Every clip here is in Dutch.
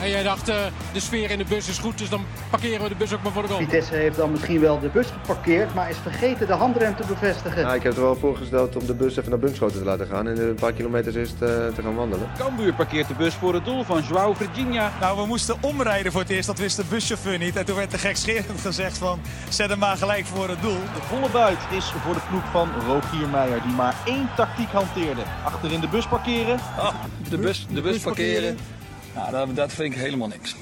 En jij dacht, uh, de sfeer in de bus is goed, dus dan parkeren we de bus ook maar voor de goal. Vitesse heeft dan misschien wel de bus geparkeerd, maar is vergeten de handrem te bevestigen. Ja, ik heb er wel voorgesteld om de bus even naar Bunschoten te laten gaan en een paar kilometers eerst uh, te gaan wandelen. Cambuur parkeert de bus voor het doel van Joao Virginia. Nou, we moesten omrijden voor het eerst, dat wist de buschauffeur niet. En toen werd de gekscherend gezegd van, zet hem maar gelijk voor het doel. De volle buit is voor de ploeg van Rogier Meijer, die maar één tactiek hanteerde. Achterin de bus parkeren. Ah, de, bus, de bus parkeren. Nou, dat, dat vind ik helemaal niks.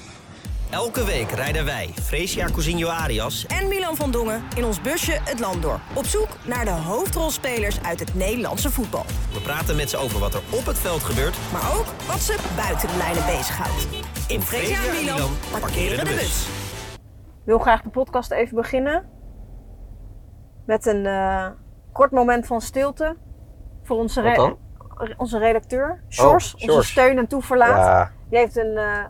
Elke week rijden wij, Fresia Cousinho Arias en Milan van Dongen in ons busje het land door. Op zoek naar de hoofdrolspelers uit het Nederlandse voetbal. We praten met ze over wat er op het veld gebeurt, maar ook wat ze buiten de lijnen bezighoudt. In Fresia en Milan parkeren de bus. Ik wil graag de podcast even beginnen met een uh, kort moment van stilte voor onze, re onze redacteur, Sjors, oh, onze steun en toeverlaat. Ja. Die heeft een uh,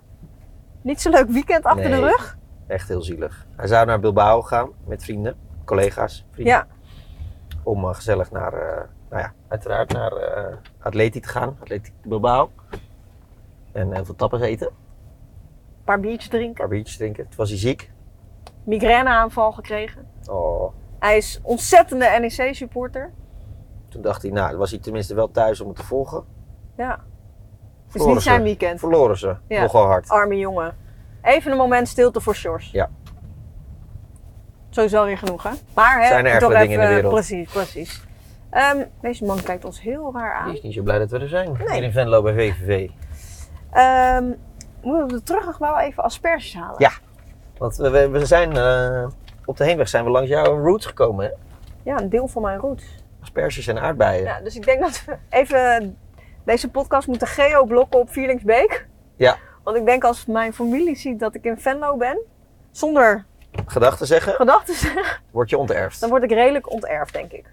niet zo leuk weekend achter nee, de rug. Echt heel zielig. Hij zou naar Bilbao gaan met vrienden, collega's, vrienden. Ja. Om uh, gezellig naar, nou ja, uiteraard naar Atleti te gaan, Atleti Bilbao. En heel veel tappers eten. Een paar biertjes drinken. Een paar biertjes drinken. Toen was hij ziek. Migraineaanval gekregen. Oh. Hij is ontzettende NEC-supporter. Toen dacht hij, nou, was hij tenminste wel thuis om het te volgen. Ja. Het is niet zijn weekend. Verloren ze. Ja. Nogal hard. Arme jongen. Even een moment stilte voor Sjors. Ja. Sowieso weer genoeg, hè? Maar, hè, Zijn er ergere dingen in de wereld. Precies, precies. Um, deze man kijkt ons heel raar aan. Die is niet zo blij dat we er zijn. Nee. Hier in Venlo bij VVV. Um, moeten we terug nog wel even asperges halen? Ja. Want we, we zijn... Uh, op de heenweg zijn we langs jouw roots gekomen, hè? Ja, een deel van mijn roots. Asperges en aardbeien. Ja, dus ik denk dat we even deze podcast moeten geoblokken op Vierlingsbeek. Ja. Want ik denk als mijn familie ziet dat ik in Venlo ben, zonder gedachten zeggen, gedachten zeggen, word je onterfd. Dan word ik redelijk onterfd, denk ik.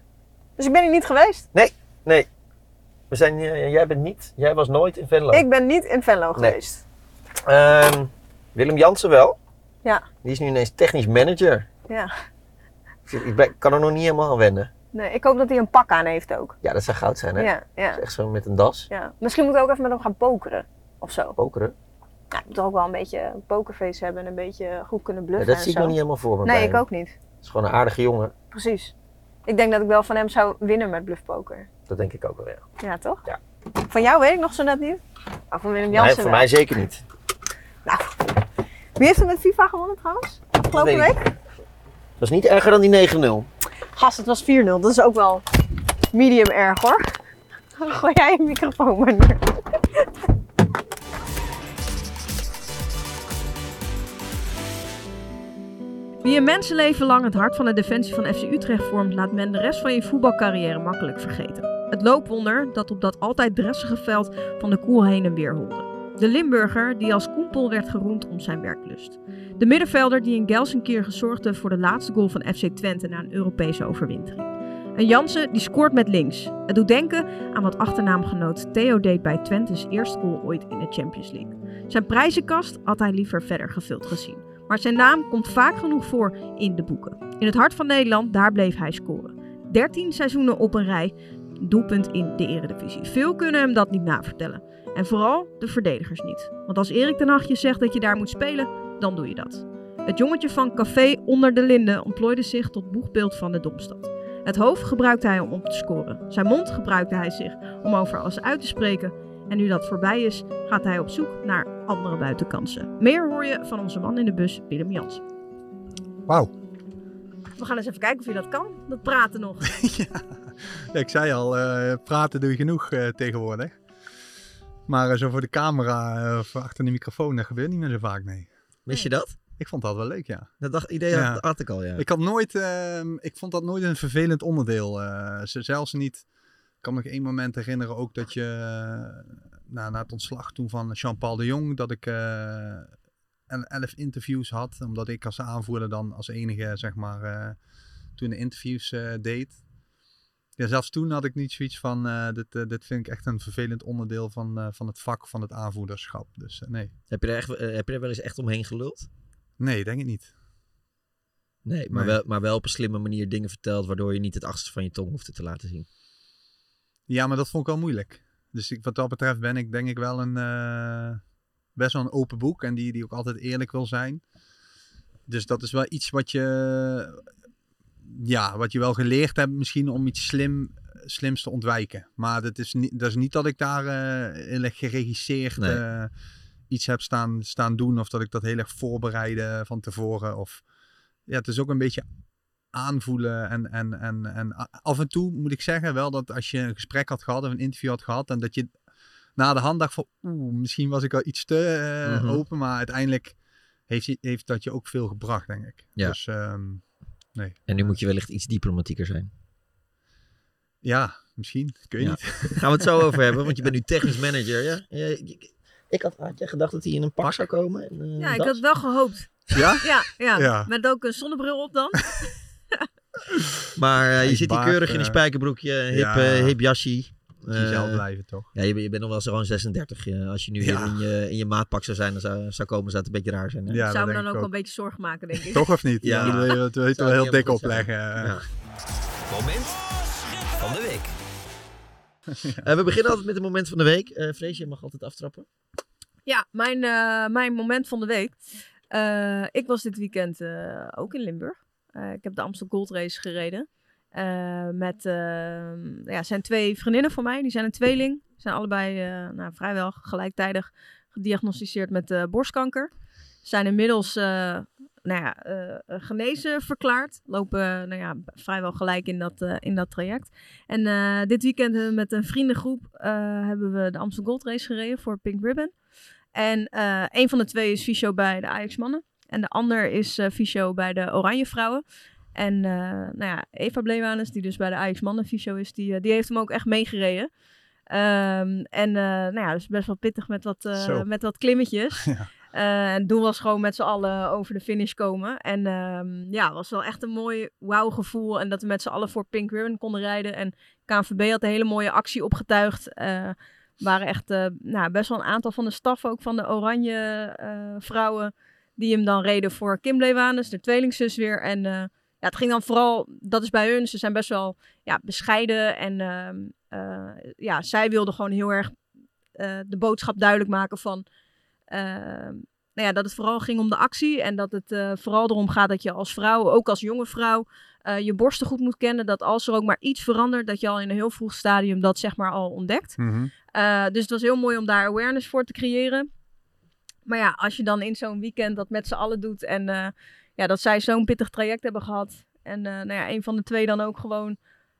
Dus ik ben hier niet geweest. Nee, nee. We zijn, jij bent niet, jij was nooit in Venlo. Ik ben niet in Venlo geweest. Um, Willem Jansen wel. Ja. Die is nu ineens technisch manager. Ja. Ik kan er nog niet helemaal aan wennen. Nee, ik hoop dat hij een pak aan heeft ook. Ja, dat zou goud zijn, hè? Ja, ja. echt zo met een das. Ja. Misschien moeten we ook even met hem gaan pokeren. Of zo. Pokeren? Ja, ik moet toch ook wel een beetje een pokerface hebben en een beetje goed kunnen bluffen. Ja, dat zie ik nog niet helemaal voor me. Nee, ik ook niet. Het is gewoon een aardige jongen. Precies. Ik denk dat ik wel van hem zou winnen met bluffpoker. Dat denk ik ook wel, ja. Ja, toch? Ja. Van jou weet ik nog zo net niet. Maar van Willem Jansen Nee, voor mij zeker niet. Nou, wie heeft er met FIFA gewonnen trouwens? Afgelopen week? Dat is niet erger dan die 9-0. Gast, het was 4-0. Dat is ook wel medium erg hoor. Gooi jij je microfoon maar neer. Wie een mensenleven lang het hart van de defensie van FC Utrecht vormt, laat men de rest van je voetbalcarrière makkelijk vergeten. Het loopwonder dat op dat altijd dressige veld van de koel heen en weer holde. De Limburger die als koempel werd geroemd om zijn werklust. De middenvelder die in Gelsenkirchen zorgde voor de laatste goal van FC Twente na een Europese overwintering. Een Jansen die scoort met links. Het doet denken aan wat achternaamgenoot Theo deed bij Twente's eerste goal ooit in de Champions League. Zijn prijzenkast had hij liever verder gevuld gezien. Maar zijn naam komt vaak genoeg voor in de boeken. In het hart van Nederland, daar bleef hij scoren. 13 seizoenen op een rij, doelpunt in de Eredivisie. Veel kunnen hem dat niet navertellen. En vooral de verdedigers niet. Want als Erik ten Hag je zegt dat je daar moet spelen, dan doe je dat. Het jongetje van Café onder de Linden ontplooide zich tot boegbeeld van de Domstad. Het hoofd gebruikte hij om te scoren. Zijn mond gebruikte hij zich om over alles uit te spreken. En nu dat voorbij is, gaat hij op zoek naar andere buitenkansen. Meer hoor je van onze man in de bus, Willem Jans. Wauw. We gaan eens even kijken of je dat kan, dat praten nog. ja, ik zei al, uh, praten doe je genoeg uh, tegenwoordig. Maar uh, zo voor de camera of achter de microfoon, dat gebeurt niet meer zo vaak, nee. Wist je dat? Ik vond dat wel leuk, ja. Dat dacht, idee ja. had, ik al, ja. Ik had nooit, ik vond dat nooit een vervelend onderdeel. zelfs niet ik kan me nog één moment herinneren ook dat je nou, na het ontslag toen van Jean-Paul de Jong, dat ik elf interviews had, omdat ik als aanvoerder dan als enige, zeg maar, toen de interviews deed. Ja, zelfs toen had ik niet zoiets van, dit, dit vind ik echt een vervelend onderdeel van, van het vak van het aanvoerderschap. Dus nee. Heb je, er echt, heb je er wel eens echt omheen geluld? Nee, denk ik niet. Nee, maar, nee. Wel, maar wel op een slimme manier dingen verteld, waardoor je niet het achtste van je tong hoefde te laten zien. Ja, maar dat vond ik wel moeilijk. Dus ik, wat dat betreft ben ik denk ik wel een, uh, best wel een open boek en die, die ook altijd eerlijk wil zijn. Dus dat is wel iets wat je, ja, wat je wel geleerd hebt misschien om iets slim, slims te ontwijken. Maar dat is niet, dat is niet dat ik daar uh, heel erg geregisseerd Nee. eh, iets heb staan, staan doen of dat ik dat heel erg voorbereide van tevoren. Of, ja, het is ook een beetje aanvoelen en, en, en, en af en toe moet ik zeggen wel dat als je een gesprek had gehad of een interview had gehad en dat je na de hand dacht van oeh, misschien was ik al iets te eh, Mhm. open, maar uiteindelijk heeft, heeft dat je ook veel gebracht, denk ik. Ja. Dus ehm, nee. En nu moet je wellicht iets diplomatieker zijn. Ja, misschien. Ik weet Ja. niet. Gaan we het zo over hebben, want je bent nu technisch manager. Ja? Ja, ik, ik had, had jij gedacht dat hij in een pak zou komen? En, eh, Ja, ik das? had wel gehoopt. Ja? Ja, ja. Ja. Met ook een zonnebril op dan. Maar eh, je zit hier keurig in een eh, spijkerbroekje, hip, ja. hip jasje. Jezelf Eh, blijven, toch? Ja, je, bent- je bent nog wel zo'n 36. eh, als je nu in je, in je maatpak zou zijn, dan zou, zou komen, zou het een beetje raar zijn. Hè? Ja, zou me dan ook wel een beetje zorgen maken, denk ik. Toch of niet? Ja. Ja. Dat wil je- wel heel dik opleggen. Ja. Moment van de week. Eh, we beginnen altijd met een moment van de week. Eh Vrees, je mag altijd aftrappen. Ja, mijn, eh, mijn moment van de week. Eh, ik was dit weekend eh, ook in Limburg. Eh, ik heb de Amstel Gold Race gereden. Eh, met, eh, ja, zijn twee vriendinnen van mij. Die zijn een tweeling. Zijn allebei eh, nou, vrijwel gelijktijdig gediagnosticeerd met eh, borstkanker. Zijn inmiddels nou ja, genezen verklaard. Lopen nou ja, vrijwel gelijk in dat, in dat traject. En eh, dit weekend met een vriendengroep hebben we de Amstel Gold Race gereden voor Pink Ribbon. En een van de twee is fysio bij de Ajax mannen. En de ander is fysio bij de Oranje vrouwen. En eh, nou ja, Eva Bleewanus, die dus bij de Ajax mannen fysio is, die, eh, die heeft hem ook echt meegereden. Ehm, en eh, nou ja, dus best wel pittig met wat, met wat klimmetjes. En het doel was gewoon met z'n allen over de finish komen. En ehm, ja, het was wel echt een mooi wauw gevoel. En dat we met z'n allen voor Pink Ribbon konden rijden. En KNVB had een hele mooie actie opgetuigd. Waren echt nou, best wel een aantal van de staf ook van de Oranje vrouwen. Die hem dan reden voor Kim Lewanus, de tweelingzus weer. En ja, het ging dan vooral, dat is bij hun, ze zijn best wel ja, bescheiden. En ehm, eh, ja, zij wilden gewoon heel erg eh, de boodschap duidelijk maken van... ehm, nou ja, dat het vooral ging om de actie. En dat het eh, vooral erom gaat dat je als vrouw, ook als jonge vrouw, je borsten goed moet kennen. Dat als er ook maar iets verandert, dat je al in een heel vroeg stadium dat zeg maar al ontdekt. Mhm. Dus het was heel mooi om daar awareness voor te creëren. Maar ja, als je dan in zo'n weekend dat met z'n allen doet en ja, dat zij zo'n pittig traject hebben gehad. En eh, nou ja, een van de twee dan ook gewoon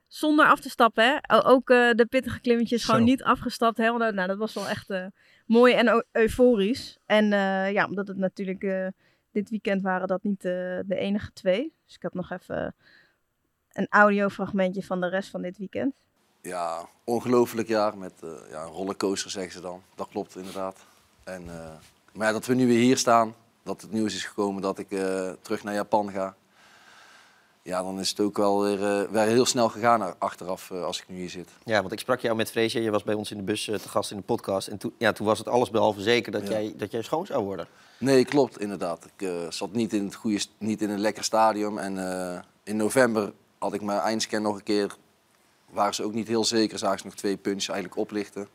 zonder af te stappen. Hè? Ook eh, de pittige klimmetjes Zo. gewoon niet afgestapt. Hè? Want, nou, dat was wel echt eh, mooi en eu- euforisch. En eh, ja, omdat het natuurlijk eh, dit weekend waren dat niet eh, de enige twee. Dus ik had nog even een audiofragmentje van de rest van dit weekend. Ja, ongelooflijk jaar met eh, ja, een rollercoaster zeggen ze dan. Dat klopt inderdaad. En, eh, maar ja, dat we nu weer hier staan, dat het nieuws is gekomen dat ik eh, terug naar Japan ga. Ja, dan is het ook wel weer, eh, weer heel snel gegaan achteraf eh, als ik nu hier zit. Ja, want ik sprak jou met Freesje. Je was bij ons in de bus te gast in de podcast. En toen, ja, toen was het alles behalve zeker dat, Ja. jij, dat jij schoon zou worden. Nee, klopt inderdaad. Ik zat niet in, het goede, niet in een lekker stadium. En in november had ik mijn eindscan nog een keer. Waren ze ook niet heel zeker. Zagen ze nog twee puntjes eigenlijk oplichten.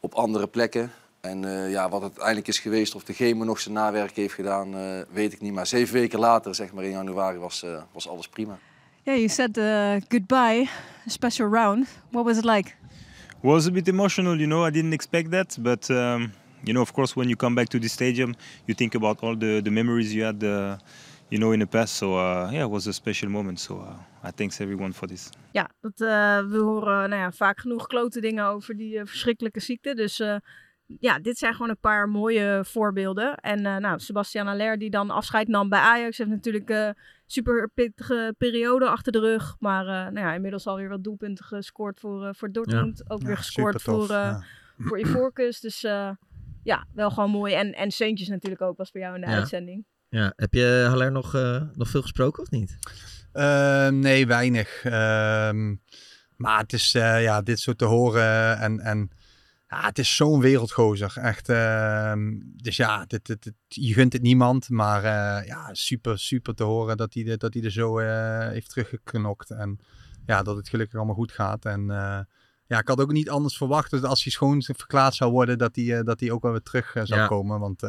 Op andere plekken. En eh, ja, wat het uiteindelijk is geweest, of de chemo nog zijn nawerk heeft gedaan, eh, weet ik niet. Maar zeven weken later, zeg maar in januari, was, eh, was alles prima. Yeah, you said uh, goodbye, a special round. What was it like? was a bit emotional, you know. I didn't expect that, but um, you know, of course, when you come back to the stadium, you think about all the, the memories you had, uh, you know, in the past. So uh, yeah, it was a special moment. So uh, I thanks everyone for this. Ja, dat, eh, we horen nou ja, vaak genoeg klote dingen over die verschrikkelijke ziekte. Dus eh, ja, dit zijn gewoon een paar mooie voorbeelden. En eh, nou, Sebastian Aller, die dan afscheid nam bij Ajax, heeft natuurlijk een super pittige periode achter de rug. Maar eh, nou ja, inmiddels alweer wat doelpunten gescoord voor, eh, voor Dortmund. Ook Ja, weer gescoord voor, eh ja. voor Ivorcus. Dus eh, ja, wel gewoon mooi. En, en Seuntjes natuurlijk ook, was bij jou in de Ja. uitzending. Ja, heb je Haller nog, eh, nog veel gesproken of niet? Ehm, nee, weinig. Ehm, maar het is eh, ja, dit soort te horen en, en ja, het is zo'n wereldgozer. Echt. ehm, dus ja, dit, dit, dit- je gunt het niemand. Maar eh, ja, super, super te horen dat hij, dat hij er zo eh, heeft teruggeknokt. En ja, dat het gelukkig allemaal goed gaat. En eh, ja, ik had ook niet anders verwacht dat als hij schoon verklaard zou worden, dat hij, dat hij ook wel weer terug zou Ja. komen. Want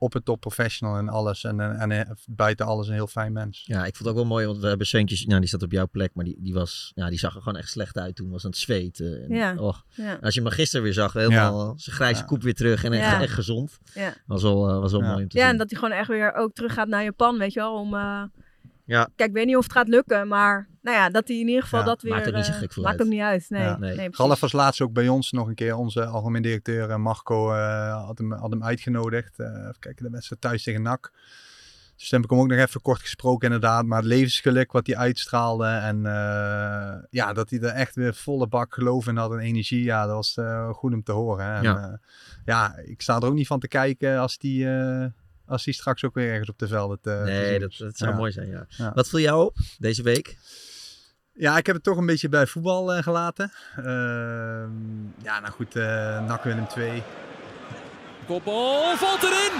op het top professional en alles. En, en, en eh, buiten alles een heel fijn mens. Ja, ik vond het ook wel mooi, want we hebben Seuntjes, nou die zat op jouw plek, maar die, die, was, ja, die zag er gewoon echt slecht uit toen, was aan het zweten. En, Ja, och. ja. Als je hem gisteren weer zag, helemaal zijn grijze koep weer terug en echt, Ja. echt gezond. Ja. Was wel, eh, was wel mooi om te Ja, zien. en dat hij gewoon echt weer ook terug gaat naar Japan, weet je wel. Om, eh, Ja. Kijk, ik weet niet of het gaat lukken, maar nou ja, dat hij in ieder geval Ja, dat weer... maakt ook niet zo eh, gek veel Maakt uit. ook niet uit, nee. Ja. nee. precies. Galf was laatst ook bij ons nog een keer. Onze algemeen directeur eh, Marco eh, had, hem, had hem uitgenodigd. Eh even kijken, de wedstrijd thuis tegen NAC. Dus toen heb ik hem ook nog even kort gesproken inderdaad. Maar het levensgeluk wat hij uitstraalde. En eh, ja, dat hij er echt weer volle bak geloof in had en energie. Ja, dat was eh, goed om te horen. hè. En, Ja. ik sta er ook niet van te kijken als die, eh, als die straks ook weer ergens op de velden te, te Nee, zien dat, dat zou Ja. mooi zijn, ja. Ja. Wat viel jou op deze week? Ja, ik heb het toch een beetje bij voetbal eh, gelaten. Ehm, ja, nou goed, eh NAC Willem 2. Kopbal valt erin.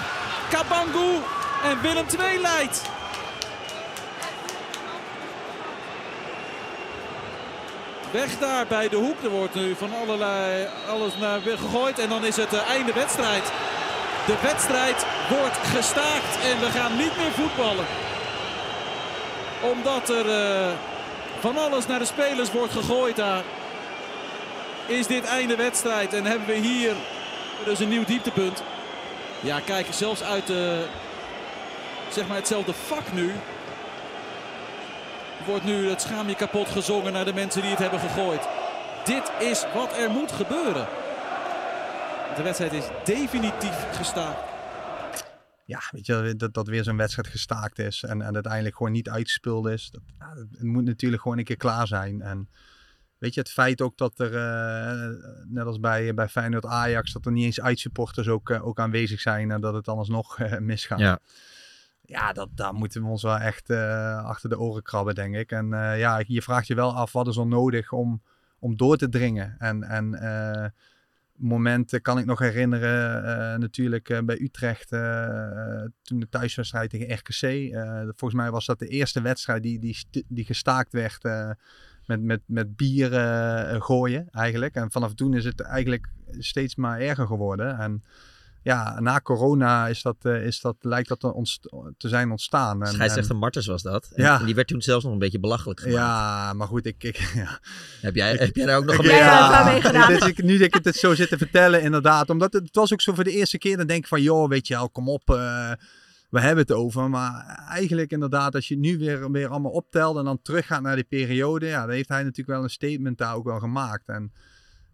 Kabangu en Willem II leidt. Weg daar bij de hoek. Er wordt nu van allerlei alles naar weer gegooid. En dan is het eh, einde wedstrijd. De wedstrijd wordt gestaakt en we gaan niet meer voetballen. Omdat er eh, van alles naar de spelers wordt gegooid daar. Is dit einde wedstrijd en hebben we hier dus een nieuw dieptepunt. Ja, kijk, zelfs uit zeg maar hetzelfde vak nu. Wordt nu het schaamje kapot gezongen naar de mensen die het hebben gegooid. Dit is wat er moet gebeuren. De wedstrijd is definitief gestaakt. Ja, weet je, dat, dat weer zo'n wedstrijd gestaakt is en, en uiteindelijk gewoon niet uitgespeeld is. Dat, ja, het moet natuurlijk gewoon een keer klaar zijn. En weet je, het feit ook dat er, eh, net als bij, bij Feyenoord Ajax, dat er niet eens uitsupporters ook, eh, ook aanwezig zijn en dat het anders nog eh, misgaat. Ja. Ja, dat, daar moeten we ons wel echt eh, achter de oren krabben, denk ik. En eh, ja, je vraagt je wel af, wat is er nodig om, om door te dringen? En, en eh, momenten kan ik nog herinneren, eh, natuurlijk eh, bij Utrecht, eh, toen de thuiswedstrijd tegen RKC. volgens mij was dat de eerste wedstrijd die, die, die gestaakt werd met, met, met bier gooien eigenlijk. En vanaf toen is het eigenlijk steeds maar erger geworden. En ja, na corona is dat, eh, is dat, lijkt dat te, zijn ontstaan. En, Scheidsrechter en- Martens was dat. En, Ja. en die werd toen zelfs nog een beetje belachelijk gemaakt. ja, maar goed, ik... ik ja. Heb, jij, heb jij daar ook nog Ik- een beetje ja, aan meegedaan? dit is- ik- nu dat ik het het zo zit te vertellen, inderdaad. Omdat het, het was ook zo voor de eerste keer. Dan denk ik van, joh, weet je wel, kom op. eh, we hebben het over. Maar eigenlijk inderdaad, als je het nu weer, weer allemaal optelt en dan teruggaat naar die periode. Ja, dan heeft hij natuurlijk wel een statement daar ook wel gemaakt. En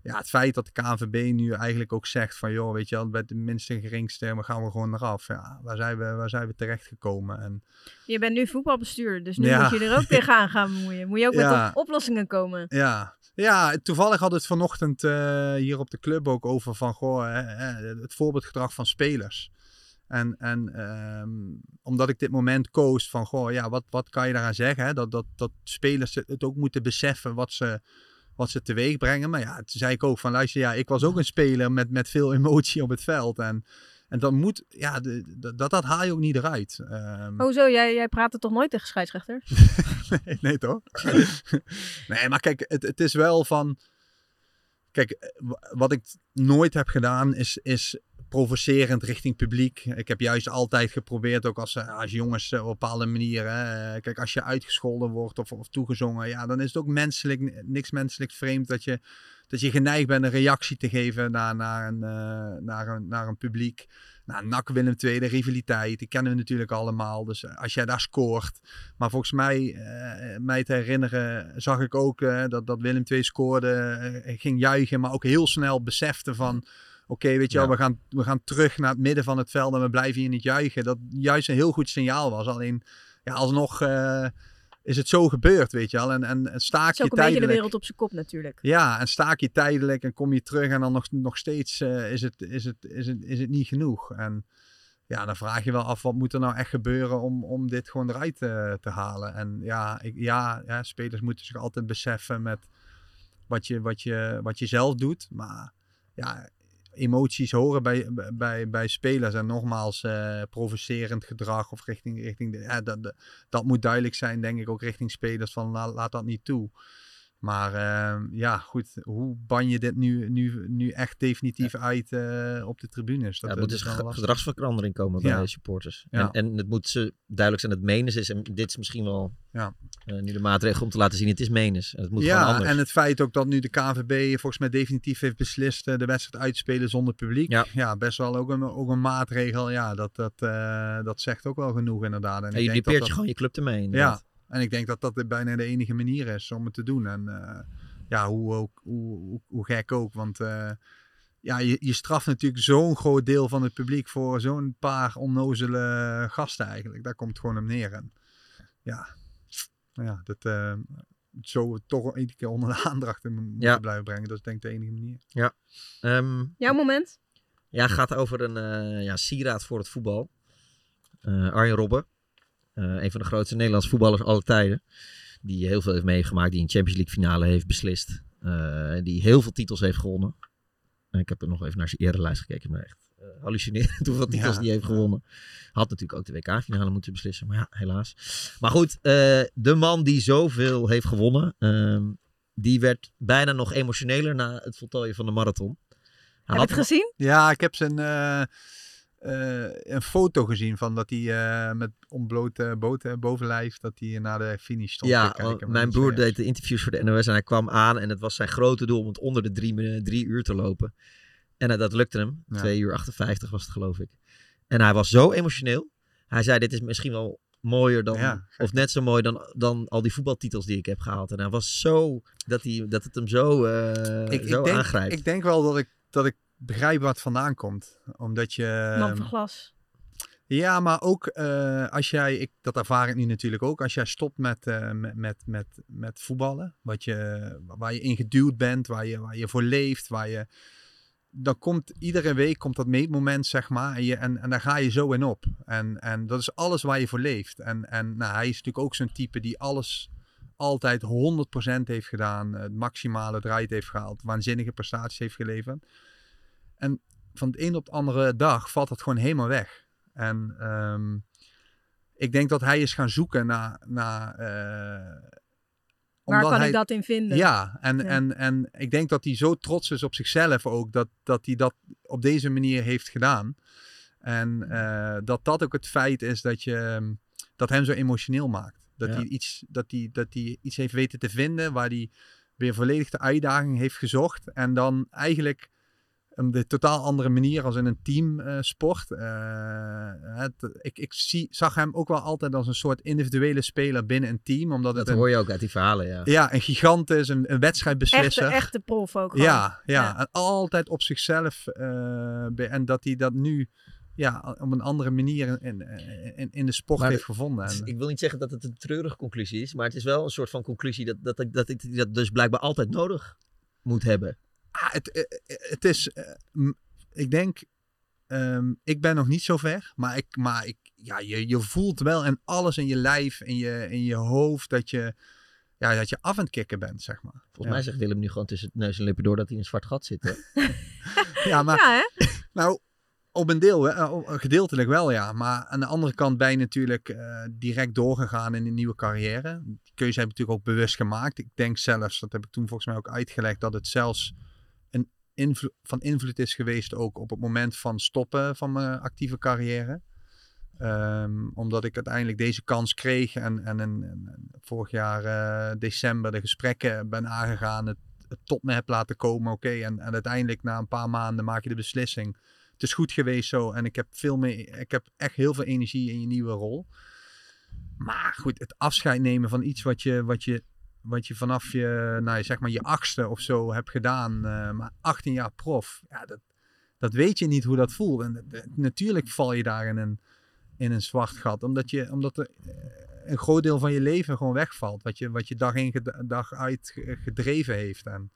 ja, het feit dat de KNVB nu eigenlijk ook zegt van, joh, weet je wel, bij de minste geringste we gaan we gewoon eraf. Ja, waar zijn we, waar zijn we terechtgekomen? En Je bent nu voetbalbestuur, dus nu Ja. moet je er ook tegenaan gaan bemoeien. Moet je ook Ja. met op- oplossingen komen. Ja. Ja, toevallig had het vanochtend eh, hier op de club ook over van goh, eh, het voorbeeldgedrag van spelers. En, en ehm, omdat ik dit moment koos van goh, ja, wat, wat kan je daaraan zeggen? Hè? Dat, dat, dat spelers het ook moeten beseffen wat ze, wat ze teweeg brengen. Maar ja, toen zei ik ook van luister, ja, ik was ook een speler met, met veel emotie op het veld. En, en dat moet, ja, de, de- dat, dat haal je ook niet eruit. Ehm, Hoezo? Jij, jij praat er toch nooit tegen scheidsrechters? nee, nee toch? nee, maar kijk, het, het is wel van. Kijk, eh, wa- wat ik nooit heb gedaan is, is provocerend richting publiek. Ik heb juist altijd geprobeerd, ook als, eh, als jongens eh, op bepaalde manier. Hè, eh, kijk, als je uitgescholden wordt of, of toegezongen, ja, dan is het ook menselijk, niks menselijk vreemd dat je, dat je geneigd bent een reactie te geven naar, naar, een, naar, een, naar een publiek. Nou, Willem II, de rivaliteit, die kennen we natuurlijk allemaal. Dus als jij daar scoort. Maar volgens mij, mij te herinneren, zag ik ook dat, dat Willem II scoorde, eh, ging juichen, maar ook heel snel besefte van... Oké, weet je wel, we, gaan, we gaan terug naar het midden van het veld en we blijven hier niet juichen. Dat juist een heel goed signaal was. Alleen, ja, alsnog eh, is het zo gebeurd, weet je wel. En, en, en staak Het is je ook een beetje de tijdelijk. wereld op zijn kop natuurlijk. Ja, en staak je tijdelijk en kom je terug en dan nog, nog steeds eh, is, het, is, het, is, het, is het niet genoeg. En ja, dan vraag je wel af, wat moet er nou echt gebeuren om, om dit gewoon eruit eh, te halen? En ja, ik, ja, ja, spelers moeten zich altijd beseffen met wat je, wat je, wat je zelf doet. Maar ja, emoties horen bij, bij, bij spelers. En nogmaals, eh, provocerend gedrag of richting, richting de, dat, dat, moet duidelijk zijn, denk ik, ook richting spelers van la- laat dat niet toe. Maar ehm, ja, goed, hoe ban je dit nu, nu, nu echt definitief uit eh, op de tribunes? Ja, Dat, er moet dat dus gedragsverandering komen bij Ja. de supporters. Ja. En, en het moet ze duidelijk zijn dat het menens is. En dit is misschien wel Ja. eh, nu de maatregel om te laten zien, het is menens. En het moet gewoon ja, anders. en het feit ook dat nu de KNVB volgens mij definitief heeft beslist eh, de wedstrijd uitspelen zonder publiek. Ja. best wel ook een, ook een maatregel. Ja, dat, dat, eh, dat zegt ook wel genoeg inderdaad. En En ik je denk dat je gewoon je club ermee. Ja, inderdaad. En ik denk dat dat de- bijna de enige manier is om het te doen. En eh, ja, hoe, ook, hoe, hoe, hoe gek ook. Want eh, ja, je, je straft natuurlijk zo'n groot deel van het publiek voor zo'n paar onnozele gasten eigenlijk. Daar komt het gewoon om neer. En ja, nou ja dat eh, zo toch iedere keer onder de aandacht in moeten Ja. blijven brengen. Dat is denk ik de enige manier. Ja. Ehm, Jouw moment? Ja, gaat over een eh, ja, sieraad voor het voetbal. Eh, Arjen Robben, een van de grootste Nederlandse voetballers aller tijden. Die heel veel heeft meegemaakt, die een Champions League finale heeft beslist. eh, die heel veel titels heeft gewonnen. En ik heb er nog even naar zijn erelijst gekeken, maar echt eh, hallucinerend hoeveel titels Ja. die heeft gewonnen. Had natuurlijk ook de WK-finale moeten beslissen, maar ja, helaas. Maar goed, eh, de man die zoveel heeft gewonnen, ehm, die werd bijna nog emotioneler na het voltooien van de marathon. Hij Heb je het gezien? Ja, ik heb zijn eh, eh, een foto gezien van dat hij eh, met ontblote boten bovenlijf dat hij naar de finish stond Ja, te kijken. mijn broer deed de interviews voor de NOS en hij kwam aan en het was zijn grote doel om het onder de drie, drie uur te lopen. En eh, dat lukte hem. Ja. 2 uur 58 was het geloof ik. En hij was zo emotioneel. Hij zei dit is misschien wel mooier dan, Ja, of net zo mooi dan, dan al die voetbaltitels die ik heb gehaald. En hij was zo, dat, hij, dat het hem zo, eh, ik, zo ik denk, aangrijpt. Ik denk wel dat ik, dat ik begrijp het vandaan komt. Omdat je... Van glas. Ja, maar ook eh, als jij, ik, dat ervaar ik nu natuurlijk ook, als jij stopt met, eh, met, met, met, met voetballen, wat je, waar je in geduwd bent, waar je, waar je voor leeft, waar je, dan komt iedere week komt dat meetmoment, zeg maar, en, je, en, en daar ga je zo in op. En, en dat is alles waar je voor leeft. En, en nou, hij is natuurlijk ook zo'n type die alles altijd 100% heeft gedaan, het maximale eruit heeft gehaald, waanzinnige prestaties heeft geleverd. En van het een op de andere dag valt dat gewoon helemaal weg. En ehm, ik denk dat hij is gaan zoeken naar. naar eh, Waar kan hij- ik dat in vinden? Ja, en, Ja. En, en ik denk dat hij zo trots is op zichzelf ook, dat, dat hij dat op deze manier heeft gedaan. En eh, dat dat ook het feit is dat, je, ehm, dat hem zo emotioneel maakt. Dat, Ja. hij iets, dat, hij, dat hij iets heeft weten te vinden waar hij weer volledig de uitdaging heeft gezocht. En dan eigenlijk een de totaal andere manier als in een teamsport. ik ik zie, zag hem ook wel altijd als een soort individuele speler binnen een team. Omdat dat het een, hoor je ook uit die verhalen, ja. ja, een gigant is, een, een Echte, wedstrijdbeslisser. echte prof ook gewoon. Ja, ja, en altijd op zichzelf. eh, en dat hij dat nu ja, op een andere manier in, in, in de sport Maar heeft de- gevonden. het ik wil niet zeggen dat het een treurige conclusie is, maar het is wel een soort van conclusie dat, dat, ik- dat ik dat dus blijkbaar altijd nodig moet hebben. Ah, het, eh, eh, het is, eh, ik denk, ehm, ik ben nog niet zo ver, maar, ik, maar ik, ja, je, je voelt wel en alles in je lijf, in je, in je hoofd, dat je, ja, dat je af aan het kicken bent, zeg maar. Volgens Ja. mij zegt Willem nu gewoon tussen neus en lippen door dat hij in een zwart gat zit. Hè? Ja, maar, Ja, hè? nou, op een deel, gedeeltelijk wel, ja. Maar aan de andere kant ben je natuurlijk eh, direct doorgegaan in een nieuwe carrière. Die keuze heb ik natuurlijk ook bewust gemaakt. Ik denk zelfs, dat heb ik toen volgens mij ook uitgelegd, dat het zelfs invlo- van invloed is geweest ook op het moment van stoppen van mijn actieve carrière. Ehm, omdat ik uiteindelijk deze kans kreeg en, en, en, vorig jaar eh, december de gesprekken ben aangegaan, het, het tot me heb laten komen, oké. en, en uiteindelijk na een paar maanden maak je de beslissing. Het is goed geweest zo en ik heb, veel meer, ik heb echt heel veel energie in je nieuwe rol. Maar goed, het afscheid nemen van iets wat je, wat je, wat je vanaf je, nou, zeg maar je achtste of zo hebt gedaan, eh, maar 18 jaar prof, ja, dat, dat weet je niet hoe dat voelt. En natuurlijk val je daar in een, in een zwart gat, omdat, je, omdat er eh, een groot deel van je leven gewoon wegvalt, wat je, wat je dag in dag uit ge- gedreven heeft. En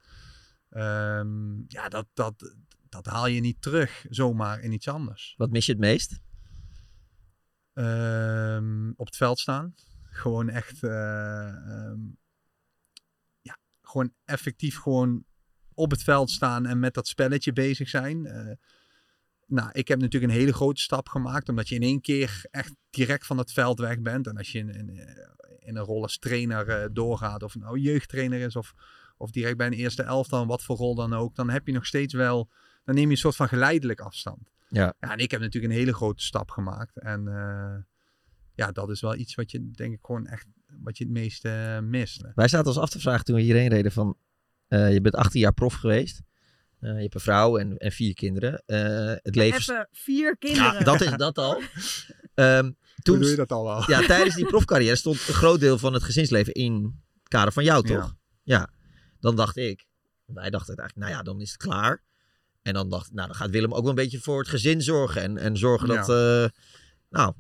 ehm, ja, dat, dat, dat haal je niet terug zomaar in iets anders. Wat mis je het meest? Ehm, op het veld staan. Gewoon echt, eh, ehm, gewoon effectief gewoon op het veld staan en met dat spelletje bezig zijn. Eh, nou, ik heb natuurlijk een hele grote stap gemaakt, omdat je in één keer echt direct van het veld weg bent. En als je in, in, in een rol als trainer eh, doorgaat, of nou jeugdtrainer is of, of direct bij een eerste elftal, wat voor rol dan ook, dan heb je nog steeds wel, dan neem je een soort van geleidelijk afstand. Ja. ja en ik heb natuurlijk een hele grote stap gemaakt. En eh, ja, dat is wel iets wat je denk ik gewoon echt, wat je het meeste eh, mist. Wij zaten ons af te vragen toen we hierheen reden van, eh, je bent 18 jaar prof geweest. Eh, je hebt een vrouw en, en vier kinderen. Eh, het leven... Even vier kinderen. Ja, dat is dat al. Ehm, toen, Hoe doe je dat al wel? Ja, tijdens die profcarrière stond een groot deel van het gezinsleven in het kader van jou, toch? Ja. Dan dacht ik, wij dachten eigenlijk, nou ja, dan is het klaar. En dan dacht ik, nou, dan gaat Willem ook wel een beetje voor het gezin zorgen. En, en zorgen dat, eh, nou,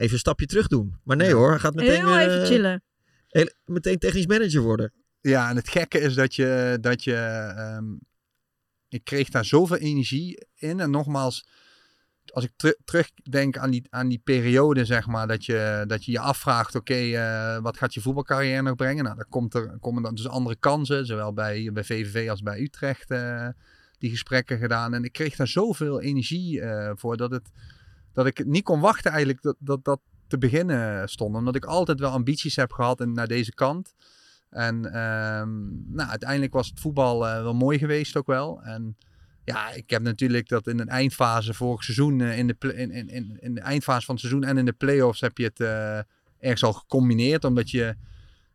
even een stapje terug doen. Maar nee hoor, hij gaat meteen... Heel even eh, chillen. heel- meteen technisch manager worden. Ja, en het gekke is dat je, dat je ehm, ik kreeg daar zoveel energie in. En nogmaals, als ik teru- terugdenk aan die, aan die periode, zeg maar, dat je dat je, je afvraagt, oké, eh, wat gaat je voetbalcarrière nog brengen? Nou, dan komt er, komen dan dus andere kansen, zowel bij, bij VVV als bij Utrecht, eh, die gesprekken gedaan. En ik kreeg daar zoveel energie eh, voor, dat, het, dat ik niet kon wachten eigenlijk dat dat, dat te beginnen stond. Omdat ik altijd wel ambities heb gehad en naar deze kant. En ehm, nou, uiteindelijk was het voetbal eh, wel mooi geweest ook wel. En ja, ik heb natuurlijk dat in een eindfase vorig seizoen, eh, in, de in, in, in, de eindfase van het seizoen en in de play-offs heb je het eh, ergens al gecombineerd. Omdat je,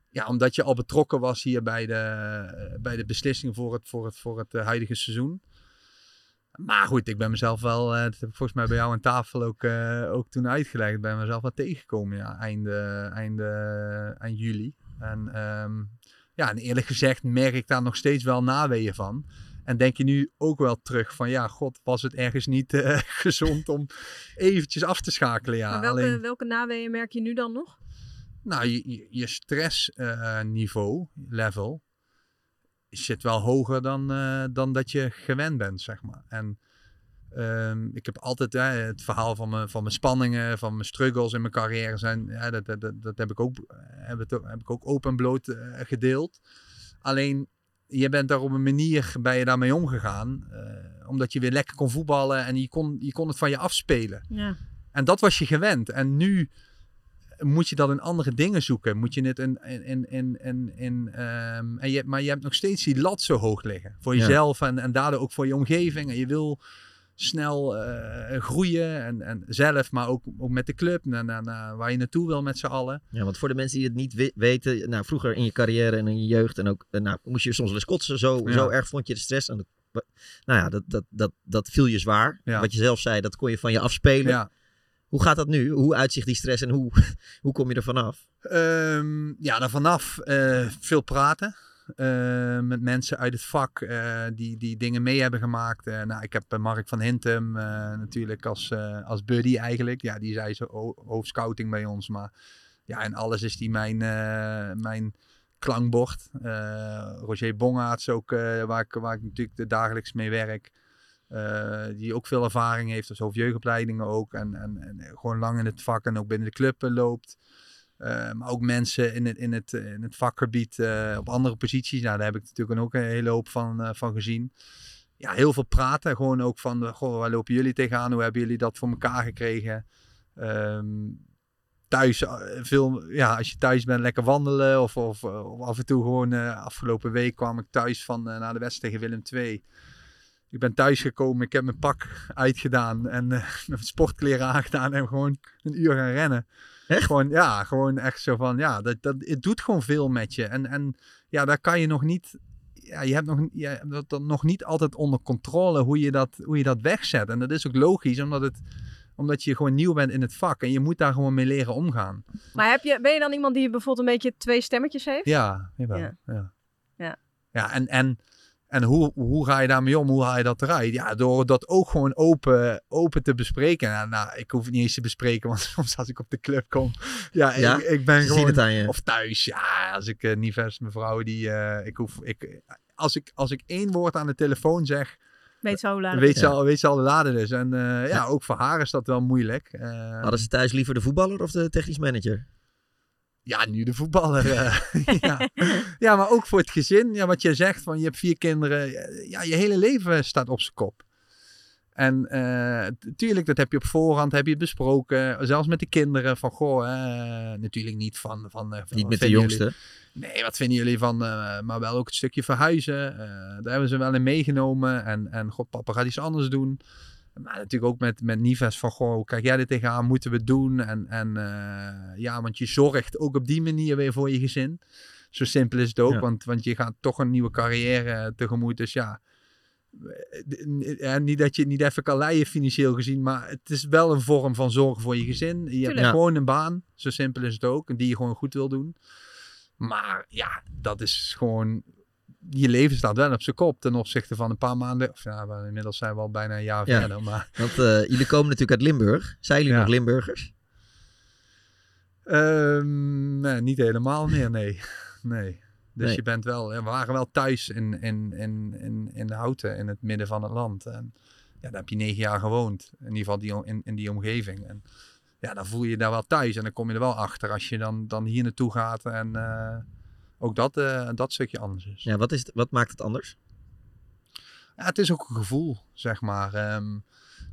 ja, omdat je al betrokken was hier bij de, bij de beslissing voor het, voor het, voor het huidige seizoen. Maar goed, ik ben mezelf wel, eh, dat heb ik volgens mij bij jou aan tafel ook, eh, ook toen uitgelegd, ik ben mezelf wel tegengekomen, ja, einde, einde, eind juli. En, ehm, ja, en eerlijk gezegd merk ik daar nog steeds wel naweeën van. En denk je nu ook wel terug van, ja, god, was het ergens niet eh, gezond om eventjes af te schakelen, ja. maar welke, Alleen, welke naweeën merk je nu dan nog? nou, je, je, je stressniveau, level, zit wel hoger dan, eh, dan dat je gewend bent, zeg maar. En ehm, ik heb altijd hè, het verhaal van mijn, van mijn spanningen, van mijn struggles in mijn carrière zijn, ja, dat, dat, dat, dat heb, ik ook, heb, het, heb ik ook open en bloot eh, gedeeld. Alleen, je bent daar op een manier, ben je daarmee omgegaan, eh, omdat je weer lekker kon voetballen en je kon, je kon het van je afspelen. Ja. En dat was je gewend. En nu moet je dat in andere dingen zoeken. Moet je het in. in, in, in, in, ehm, en je, maar je hebt nog steeds die lat zo hoog liggen. Voor Ja. jezelf en, en daardoor ook voor je omgeving. En je wil snel eh, groeien. En, en zelf, maar ook, ook met de club. Naar, naar waar je naartoe wil met z'n allen. Ja, want voor de mensen die het niet we- weten, nou, vroeger in je carrière en in je jeugd en ook, eh, nou, moest je soms wel eens kotsen. Zo, Ja. zo erg vond je de stress. En dat, nou ja, dat, dat, dat, dat viel je zwaar. Ja. Wat je zelf zei, dat kon je van je afspelen. Ja. Hoe gaat dat nu? Hoe uitzicht die stress en hoe, hoe kom je er vanaf? Ehm, ja, dan vanaf eh, veel praten. eh, met mensen uit het vak eh, die, die dingen mee hebben gemaakt. Nou, ik heb Mark van Hintem natuurlijk als, als buddy eigenlijk. Ja, die zei zo ho- hoofdscouting bij ons. Maar ja, en alles is die mijn, mijn klankbord. Roger Bongaerts ook, waar, ik, waar ik natuurlijk dagelijks mee werk. Eh, die ook veel ervaring heeft als hoofdjeugdopleidingen ook. En, en, en gewoon lang in het vak en ook binnen de club eh, loopt. Eh, maar ook mensen in het, in het, in het vakgebied op andere posities. Nou, daar heb ik natuurlijk ook een hele hoop van, van gezien. Ja, heel veel praten. Gewoon ook van, goh, waar lopen jullie tegenaan? Hoe hebben jullie dat voor elkaar gekregen? Ehm, thuis, veel, ja, als je thuis bent, lekker wandelen. Of, of, of af en toe gewoon, afgelopen week kwam ik thuis van, eh, na de wedstrijd tegen Willem II. Ik ben thuis gekomen, ik heb mijn pak uitgedaan en eh, mijn sportkleren aangedaan en gewoon een uur gaan rennen. Gewoon, ja, gewoon echt zo van, ja, dat, dat, het doet gewoon veel met je. En, en ja, daar kan je nog niet, ja, je hebt nog, je hebt dat, dat nog niet altijd onder controle hoe je, dat, hoe je dat wegzet. En dat is ook logisch, omdat, het, omdat je gewoon nieuw bent in het vak en je moet daar gewoon mee leren omgaan. Maar heb je, ben je dan iemand die bijvoorbeeld een beetje twee stemmetjes heeft? Ja, jawel, Ja. ja. Ja. Ja, en, en, en hoe, hoe ga je daarmee om? Hoe haal je dat eruit? Ja, door dat ook gewoon open, open te bespreken. Nou, nou, ik hoef het niet eens te bespreken, want soms als ik op de club kom, ja, Ja? ik, ik ben gewoon... het aan je. Of thuis, ja, als ik uh, Nives, mijn vrouw, die, eh, ik hoef, ik, als ik, als ik één woord aan de telefoon zeg, Weet ze al weet is. ze, al, weet ze al de lade dus. En eh, ja, ook voor haar is dat wel moeilijk. Eh, Hadden ze thuis liever de voetballer of de technisch manager? Ja, nu de voetballer. eh, ja. ja, maar ook voor het gezin. Ja, wat je zegt, van je hebt vier kinderen. Ja, je hele leven staat op zijn kop. En uh, tuurlijk, dat heb je op voorhand heb je besproken. Zelfs met de kinderen. Van goh, uh, natuurlijk niet van. van, uh, niet met de jongste. Jullie? Nee, wat vinden jullie van. maar wel ook het stukje verhuizen. daar hebben ze wel in meegenomen. En, en god, papa gaat iets anders doen. Maar natuurlijk ook met, met Nives van, goh, hoe kijk jij er tegenaan? Moeten we het doen? En, en ja, want je zorgt ook op die manier weer voor je gezin. Zo simpel is het ook, ja. want, want je gaat toch een nieuwe carrière tegemoet. Dus ja, ja, niet dat je het niet even kan leiden financieel gezien, maar het is wel een vorm van zorg voor je gezin. Je Tuurlijk. hebt gewoon een baan, zo simpel is het ook, en die je gewoon goed wil doen. Maar ja, dat is gewoon. Je leven staat wel op zijn kop ten opzichte van een paar maanden. Of ja, inmiddels zijn we al bijna een jaar ja, verder. Maar... Want uh, jullie komen natuurlijk uit Limburg. Zijn jullie ja. nog Limburgers? Um, nee, niet helemaal meer, nee. nee. Dus nee. je bent wel, we waren wel thuis in, in, in, in, in Houten, in het midden van het land. En ja, daar heb je negen jaar gewoond. In ieder geval die, in, in die omgeving. En ja, dan voel je je daar wel thuis. En dan kom je er wel achter als je dan, dan hier naartoe gaat. En uh, ook dat, uh, dat stukje anders is. Ja, wat, is het, wat maakt het anders? Ja, het is ook een gevoel, zeg maar. Um,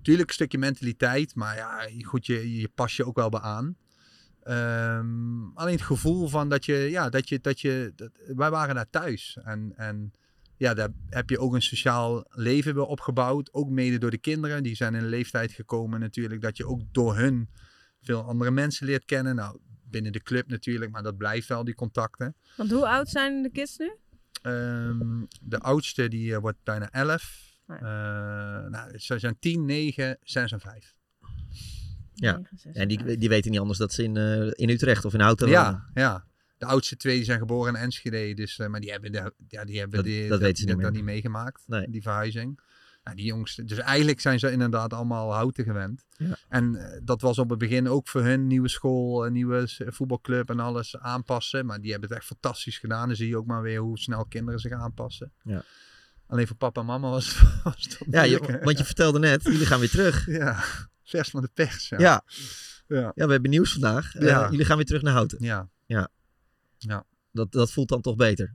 tuurlijk een stukje mentaliteit. Maar ja, goed, je, je pas je ook wel bij aan. Um, alleen het gevoel van dat je, ja, dat je, dat je, dat, wij waren daar thuis. En, en ja, daar heb je ook een sociaal leven weer opgebouwd. Ook mede door de kinderen. Die zijn in een leeftijd gekomen natuurlijk. Dat je ook door hun veel andere mensen leert kennen. Nou, binnen de club natuurlijk, maar dat blijft wel, die contacten. Want hoe oud zijn de kids nu? Um, de oudste die uh, wordt bijna 11. Oh ja. uh, nou, ze zijn 10, 9, 6 en 5. Ja, en die, die weten niet anders dat ze in, uh, in Utrecht of in Houten Ja, ja. De oudste twee die zijn geboren in Enschede, dus, uh, maar die hebben, de, ja, die hebben dat, die, dat, dat, weten ze dat, niet, niet meegemaakt, nee. die verhuizing. Nou, die jongsten, dus eigenlijk zijn ze inderdaad allemaal Houten gewend. Ja. En uh, dat was op het begin ook voor hun nieuwe school, een nieuwe voetbalclub en alles aanpassen. Maar die hebben het echt fantastisch gedaan. Dan zie je ook maar weer hoe snel kinderen zich aanpassen. Ja. Alleen voor papa en mama was het, was het Ja, je, want je vertelde net, jullie gaan weer terug. Ja vers van de pers. Ja. Ja. ja. ja we hebben nieuws vandaag. Uh, Ja. jullie gaan weer terug naar Houten. Ja. Ja. Ja. Dat, dat voelt dan toch beter.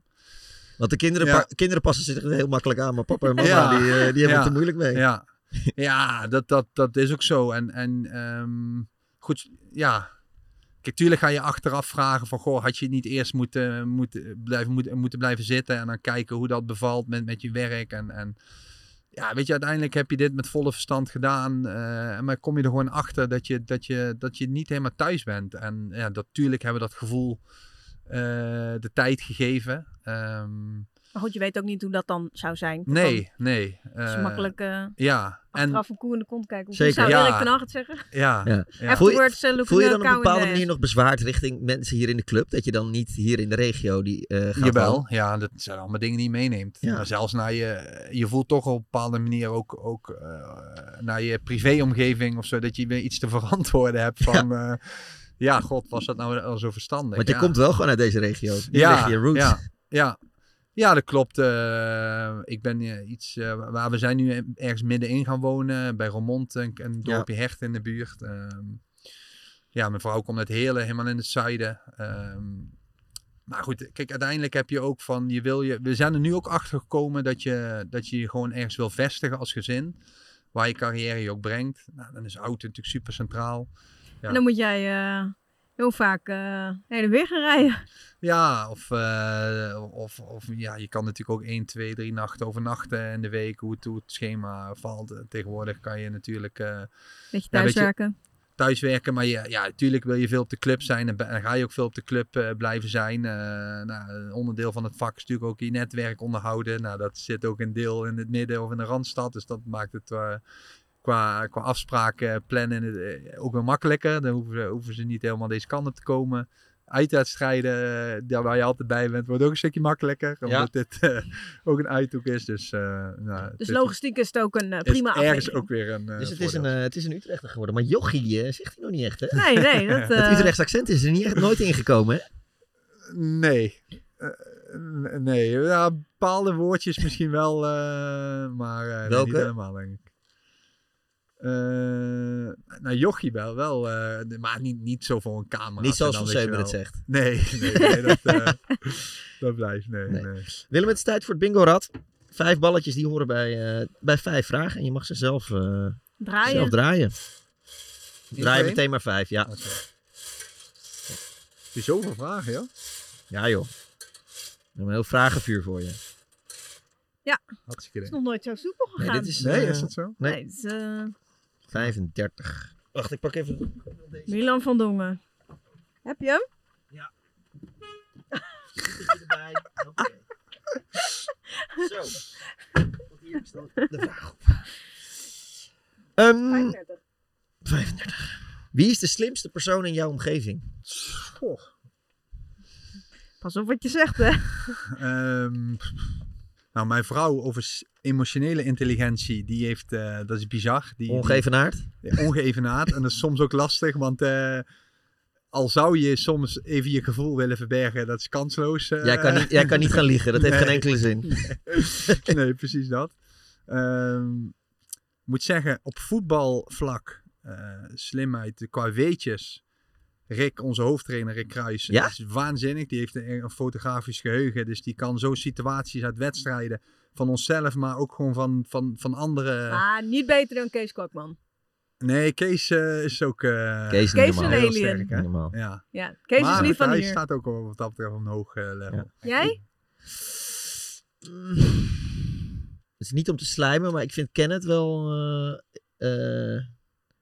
Want de kinderen, pa- kinderen passen zich er heel makkelijk aan, maar papa en mama die, eh, die hebben het er moeilijk mee. Ja, ja dat, dat, dat is ook zo. En, en ehm, goed, ja. Kijk, tuurlijk ga je achteraf vragen van, goh, had je niet eerst moeten, moeten, blijven, moeten, moeten blijven zitten en dan kijken hoe dat bevalt met, met je werk. En, en ja, weet je, uiteindelijk heb je dit met volle verstand gedaan. eh, maar kom je er gewoon achter dat je, dat je, dat je niet helemaal thuis bent. En ja, natuurlijk hebben we dat gevoel eh, de tijd gegeven. Ehm, Maar goed, je weet ook niet hoe dat dan zou zijn. nee, nee. Is eh, makkelijk eh ja, en achteraf een koe in de kont kijken. Hoe Zeker. zou Ja. Hag het zeggen? Ja, Ja. ja. Voel, je, uh, looking voel je dan op een bepaalde manier nog bezwaard richting mensen hier in de club? Dat je dan niet hier in de regio die eh gaat Jawel, wonen? ja, dat zijn allemaal dingen die je meeneemt. Ja. Maar zelfs naar je, je voelt toch op een bepaalde manier ook, ook eh, naar je privéomgeving of zo, dat je weer iets te verantwoorden hebt van, ja, ja god, was dat nou wel zo verstandig? Want je ja. komt wel gewoon uit deze regio. Ja, roots. Ja, ja. ja, dat klopt. Eh, ik ben eh, iets, eh, waar we zijn nu ergens middenin gaan wonen, bij Roermond, een, een dorpje Hecht in de buurt. Ehm, ja, mijn vrouw komt uit Heerlen, helemaal in het zuiden. Ehm, maar goed, kijk, uiteindelijk heb je ook van, je wil je, we zijn er nu ook achter gekomen dat je, dat je je gewoon ergens wil vestigen als gezin. Waar je carrière je ook brengt. Nou, dan is auto natuurlijk super centraal. Ja. En dan moet jij eh, heel vaak eh heen en weer gaan rijden. Ja, of, eh, of, of ja, je kan natuurlijk ook 1, 2, 3 nachten overnachten in de week, hoe het, hoe het schema valt. Eh, Tegenwoordig kan je natuurlijk... Beetje ja, weet je, thuiswerken. thuiswerken, maar ja, ja, natuurlijk wil je veel op de club zijn en, en ga je ook veel op de club blijven zijn. Nou, een onderdeel van het vak is natuurlijk ook je netwerk onderhouden. Nou, dat zit ook een deel in het midden of in de Randstad, dus dat maakt het qua, qua afspraken plannen eh, ook wel makkelijker. Dan hoeven ze, hoeven ze niet helemaal deze kant op te komen. Uitwedstrijden, eh, daar waar je altijd bij bent, wordt ook een stukje makkelijker. Omdat dit eh, ook een uithoek is. Dus, eh, nou, Dus is- logistiek is het ook een eh, is prima ergens ook weer een Dus het is, een, het is een Utrechter geworden. Maar Jochie zegt hij nog niet echt, hè? Nee, nee, dat, Het Utrechtse accent is er niet echt nooit ingekomen, hè? Nee. Eh, nee, ja, bepaalde woordjes misschien wel, eh, maar niet helemaal, denk ik. Eh, nou, jochie wel, wel eh, maar niet, niet zo voor een camera. Niet zoals Van het zegt. Nee, nee, nee dat, eh, dat blijft, nee, Nee. nee. Willem, het is tijd voor het bingo-rad. Vijf balletjes die horen bij, eh, bij vijf vragen. En je mag ze zelf, eh, Draaien. zelf draaien. Draai meteen maar vijf, ja. Heb je zoveel vragen, joh? Ja joh. We hebben een heel vragenvuur voor je. Ja, Hartstikke het is nog nooit zo soepel gegaan. Nee, dit is, Nee, is dat zo? Nee. Nee, het is, eh, 35. Wacht, ik pak even... Milan van Dongen. Heb je hem? Ja. erbij. Zo. Hier staat de vraag op. Ehm, 35. 35. Wie is de slimste persoon in jouw omgeving? Pas op wat je zegt, hè. Ehm, nou, mijn vrouw over emotionele intelligentie, die heeft, eh, dat is bizar. Die, Ongeëvenaard? Die, ongeëvenaard. en dat is soms ook lastig, want eh, al zou je soms even je gevoel willen verbergen, dat is kansloos. eh. Jij kan niet- jij kan niet gaan liegen, dat heeft geen enkele zin. Nee, nee, precies dat. Ik moet zeggen, op voetbalvlak, slimheid, qua weetjes. Rick, onze hoofdtrainer Rick Kruis, Ja? is waanzinnig. Die heeft een, een fotografisch geheugen. Dus die kan zo situaties uit wedstrijden van onszelf, maar ook gewoon van, van, van andere... Ah, niet beter dan Kees Kwakman. Nee, Kees eh, is ook uh, Kees is Kees een heel alien. sterk. Hè? Normaal. Ja. Ja, Kees maar is niet van hij hier. staat ook wel wat dat betreft op een hoog eh, level. Jij? Het is niet om te slijmen, maar ik vind Kenneth wel eh, eh,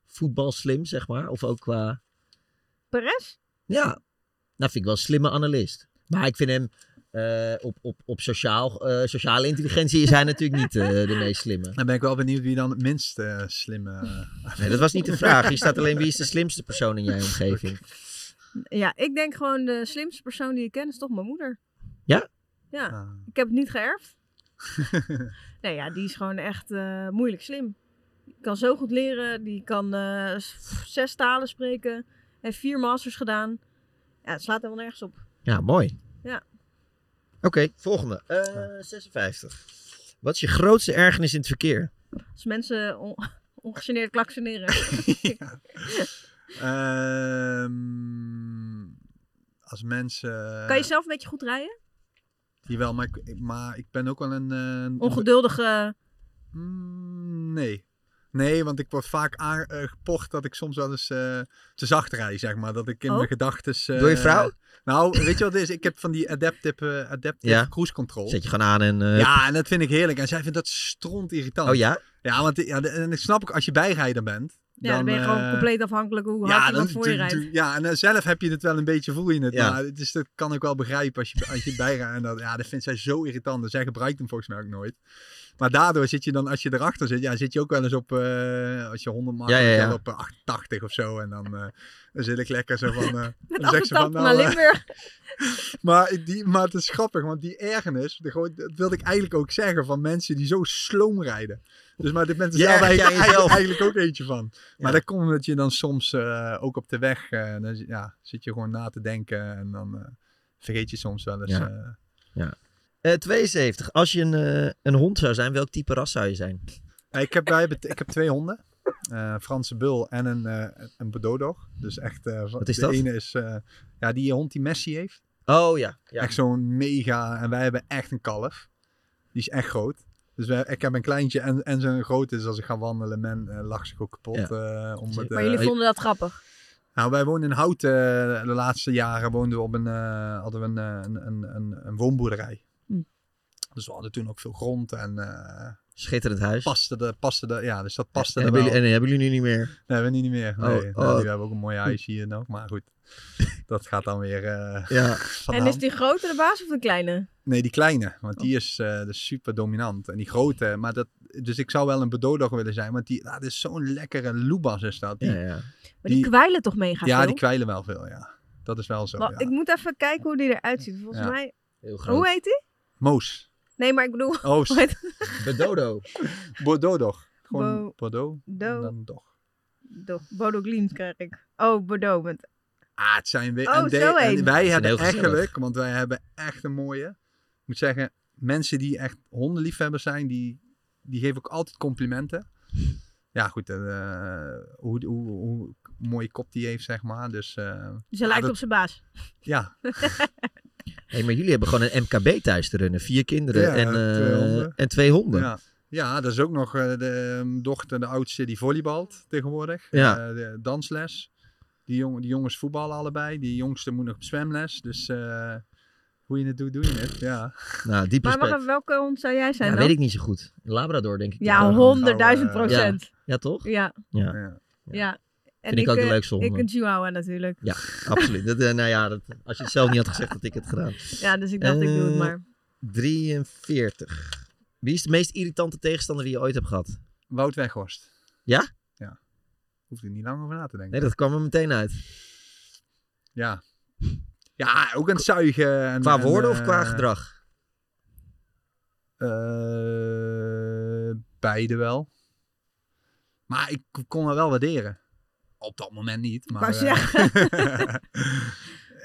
voetbal slim, zeg maar. Of ook qua... Perez? Ja, nou vind ik wel een slimme analist. Maar ik vind hem eh, op, op, op sociaal, eh, sociale intelligentie is hij natuurlijk niet eh, de meest slimme. Dan ben ik wel benieuwd wie dan het minst eh, slimme... Nee, dat was niet de vraag. Hier staat alleen wie is de slimste persoon in jouw omgeving. Ja, ik denk gewoon de slimste persoon die ik ken is toch mijn moeder. Ja? Ja, Ah. ik heb het niet geërfd. nee, ja, die is gewoon echt eh, moeilijk slim. Die kan zo goed leren. Die kan eh, zes talen spreken. Heeft vier masters gedaan. Ja, het slaat helemaal nergens op. Ja, mooi. Ja. Oké, volgende. Eh, 56. Wat is je grootste ergernis in het verkeer? Als mensen on ongegeneerd klaksoneren. Ehm, als mensen... kan je zelf een beetje goed rijden? Jawel, maar ik, maar ik ben ook wel een... eh, Ongeduldige... Mm, nee. Nee, want ik word vaak aangepocht dat ik soms wel eens eh, te zacht rij, zeg maar. Dat ik in Oh? mijn gedachten... Door je vrouw? Nou, weet je wat het is? Ik heb van die adaptive, uh, adaptive Ja. cruise control. Zet je gewoon aan en... eh, Ja, en dat vind ik heerlijk. En zij vindt dat stront irritant. Oh ja? Ja, want ja, en ik snap ook, als je bijrijder bent... Ja, dan, ben je gewoon eh, compleet afhankelijk hoe hard iemand voor je doe- doe- rijdt. Ja, en eh, zelf heb je het wel een beetje, voel je het. Ja. Maar het is, dat kan ik wel begrijpen als je, als je bijrijdt. En dat, ja, dat vindt zij zo irritant. En zij gebruikt hem volgens mij ook nooit. Maar daardoor zit je dan, als je erachter zit, ja, zit je ook wel eens op, eh, als je 100 maakt, Ja, ja, ja. wel op eh, 88 of zo. En dan, eh, dan zit ik lekker zo van... eh, Met dan zegt ze van, nou, eh, Limburg. maar, die, maar het is grappig, want die ergernis, de, dat wilde ik eigenlijk ook zeggen van mensen die zo sloom rijden. Dus maar dit Je zelf eigenlijk, eigenlijk, eigenlijk ook eentje van. Maar dat komt omdat je dan soms eh, ook op de weg, eh, dan, ja, zit je gewoon na te denken en dan eh, vergeet je soms wel eens. Ja. Eh, ja. Eh, 72. Als je een, eh, een hond zou zijn, welk type ras zou je zijn? Ja, ik, heb, wij hebben, ik heb twee honden. Eh, een Franse bul en een, eh een Bordeaux dog. Dus echt, eh, Wat is de dat? ene is eh, ja, die hond die Messi heeft. Oh ja. ja. Echt zo'n mega. En wij hebben echt een kalf. Die is echt groot. Dus wij, ik heb een kleintje en, en zo'n grote. Dus als ik ga wandelen, men eh, lacht zich ook kapot. eh, om het, Maar eh, jullie vonden dat grappig. Nou, wij woonden in Houten. de laatste jaren woonden we op een, eh, hadden we een, eh, een, een, een, een woonboerderij. Dus we hadden toen ook veel grond en... eh, Schitterend huis. Paste de, paste de, ja, dus dat paste en, er hebben wel. jullie, en hebben jullie nu niet meer? Nee, hebben we niet meer. Oh, Nee, oh. Nou, we hebben ook een mooi huis hier nog. Maar goed, dat gaat dan weer eh, Ja. En is die grote de baas of de kleine? Nee, die kleine. Want Oh. die is eh, dus super dominant. En die grote, maar dat... Dus ik zou wel een Bedodog willen zijn. Want die, nou, dat is zo'n lekkere loebas is dat. Die, Ja, ja. Maar die, kwijlen toch mega Ja, veel? die kwijlen wel veel, ja. Dat is wel zo, ja. Ik moet even kijken hoe die eruit ziet. Volgens Ja. mij... Heel Hoe heet die? Moos. Nee, maar ik bedoel... Oh, Bedodo. Bordeaux. Gewoon Bo- Bordeaux. Do- en dan dog. Do- Bodo Glimt krijg ik. Oh, Bordeaux. Met... Ah, het zijn we, Oh, en, de- zo en wij hebben echt gezellig. geluk, want wij hebben echt een mooie. Ik moet zeggen, mensen die echt hondenliefhebbers zijn, die, die geven ook altijd complimenten. Ja, goed, eh, hoe, hoe, hoe mooie kop die heeft, zeg maar. Dus, hij ja, lijkt dat- op zijn baas. Ja. hey, maar jullie hebben gewoon een MKB thuis te runnen. Vier kinderen Ja, en, eh, twee honden. en twee honden. Ja. ja, dat is ook nog eh, de ehm, dochter, de oudste, die volleybalt tegenwoordig. Ja. Eh, de dansles. Die, jong, die jongens voetballen allebei. Die jongste moet nog op zwemles. Dus eh, hoe je het doet, doe je het. Ja. Nou, diep Maar wacht welke hond zou jij zijn Ja, dan? weet ik niet zo goed. Een Labrador, denk ik. Ja, honderdduizend Nou, procent. Ja, ja toch? Ja. Ja. Ja. En Vind ik ook de eh, leukste honden. Ik een chihuahua natuurlijk. Ja, absoluut. Dat, eh, nou ja, dat, als je het zelf niet had gezegd, had ik het gedaan. Ja, dus ik dacht, ik doe het Eh, maar. 43. Wie is de meest irritante tegenstander die je ooit hebt gehad? Wout Weghorst. Ja? Ja. Hoeft er niet lang over na te denken. Nee, dat kwam er meteen uit. Ja. Ja, ook aan het zuigen. En, Qua en, woorden of qua gedrag? eh, beide wel. Maar ik kon het wel waarderen. Op dat moment niet. Maar Pas eh,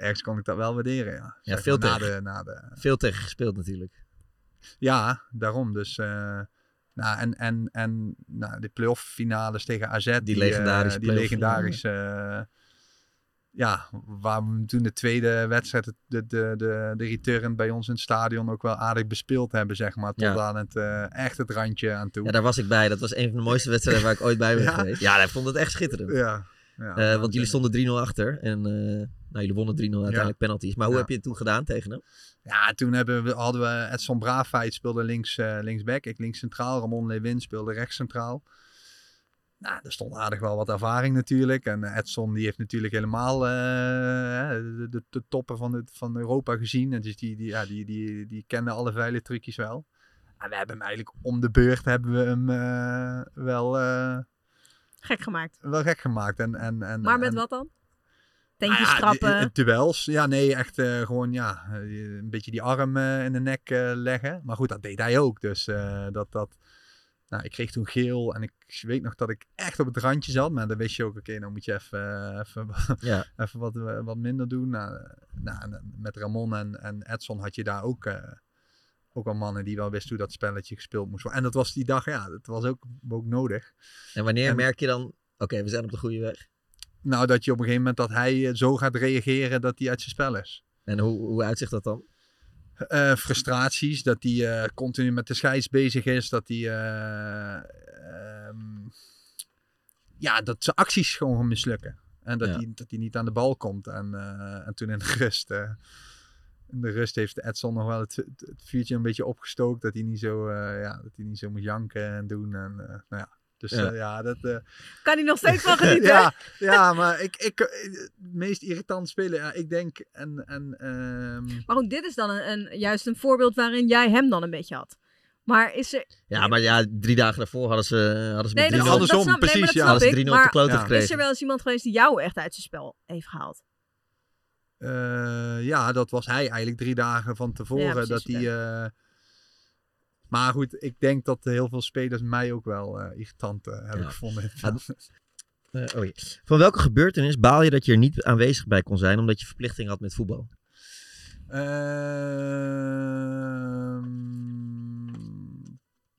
ergens kon ik dat wel waarderen, ja. Ja, veel maar na tegen, de, na de, veel tegen gespeeld natuurlijk. Ja, daarom. Dus, eh, nou, en en, en nou, de playoff finales tegen AZ. Die, legendarische eh, Die legendarische... eh, ja, waar we toen de tweede wedstrijd, de, de, de, de, return bij ons in het stadion ook wel aardig bespeeld hebben, zeg maar. Tot Ja. aan het, eh, echt het randje aan toe. Ja, daar was ik bij. Dat was een van de mooiste wedstrijden waar ik ooit bij ben Ja. geweest. Ja, ik vond het echt schitterend. Ja. Ja, Eh, want jullie stonden 3-0 achter. En eh, nou, jullie wonnen 3-0 uiteindelijk penalties. Maar hoe Ja. heb je het toen gedaan tegen hem? Ja, toen hebben we, hadden we Edson Braafheid speelde links, eh linksback. Ik links centraal. Ramon Lewin speelde rechts centraal. Nou, er stond aardig wel wat ervaring natuurlijk. En eh, Edson die heeft natuurlijk helemaal eh, de, de, de toppen van, van Europa gezien. En dus die, die, ja, die, die, die kende alle vuile trucjes wel. En we hebben hem eigenlijk om de beurt hebben we hem eh, wel, eh, Gek gemaakt. wel gek gemaakt. En, en, en, Maar met en- wat dan? Tentjes Ah ja, trappen. duels. Ja, nee, echt gewoon ja, een beetje die arm in de nek leggen. Maar goed, dat deed hij ook. Dus dat, dat, nou, ik kreeg toen geel en ik weet nog dat ik echt op het randje zat. Maar dan wist je ook, oké, dan moet je even, eh, even, Ja. even wat, eh, wat minder doen. Nou, eh, nou, met Ramon en, en Edson had je daar ook, eh, ook al mannen die wel wisten hoe dat spelletje gespeeld moest worden. En dat was die dag, ja, dat was ook, ook nodig. En wanneer En- merk je dan, oké, we zijn op de goede weg? Nou, dat je op een gegeven moment dat hij zo gaat reageren dat hij uit zijn spel is. En hoe, hoe uitzicht dat dan? Eh, frustraties, dat hij eh, continu met de scheids bezig is, dat hij eh, ehm, ja, dat zijn acties gewoon mislukken. En dat, Ja. hij, dat hij niet aan de bal komt. En, en toen in de rust, in de rust heeft Edson nog wel het, het, vuurtje een beetje opgestookt, dat hij niet zo, ja, dat hij niet zo moet janken en doen. En, nou ja. Dus Ja. ja, ja dat... eh, Kan hij nog steeds van genieten? ja, ja, maar ik, ik, eh, het meest irritant spelen, ja, ik denk, en, en ehm, Maar goed, dit is dan een, een, juist een voorbeeld waarin jij hem dan een beetje had. Maar is er... Ja, maar ja, drie dagen daarvoor hadden ze, hadden ze Nee, met dat, 3-0 dat, dat snap, nee, maar dat snap hadden ze. 3-0 op de Maar kloten Ja. gekregen. is er wel eens iemand geweest die jou echt uit zijn spel heeft gehaald? Eh, ja, dat was hij eigenlijk drie dagen van tevoren. Ja, precies, dat hij, eh, maar goed, ik denk dat heel veel spelers mij ook wel eh, irritant eh, hebben Ja. gevonden. Eh, oh jee. Van welke gebeurtenis baal je dat je er niet aanwezig bij kon zijn omdat je verplichting had met voetbal? Ehm,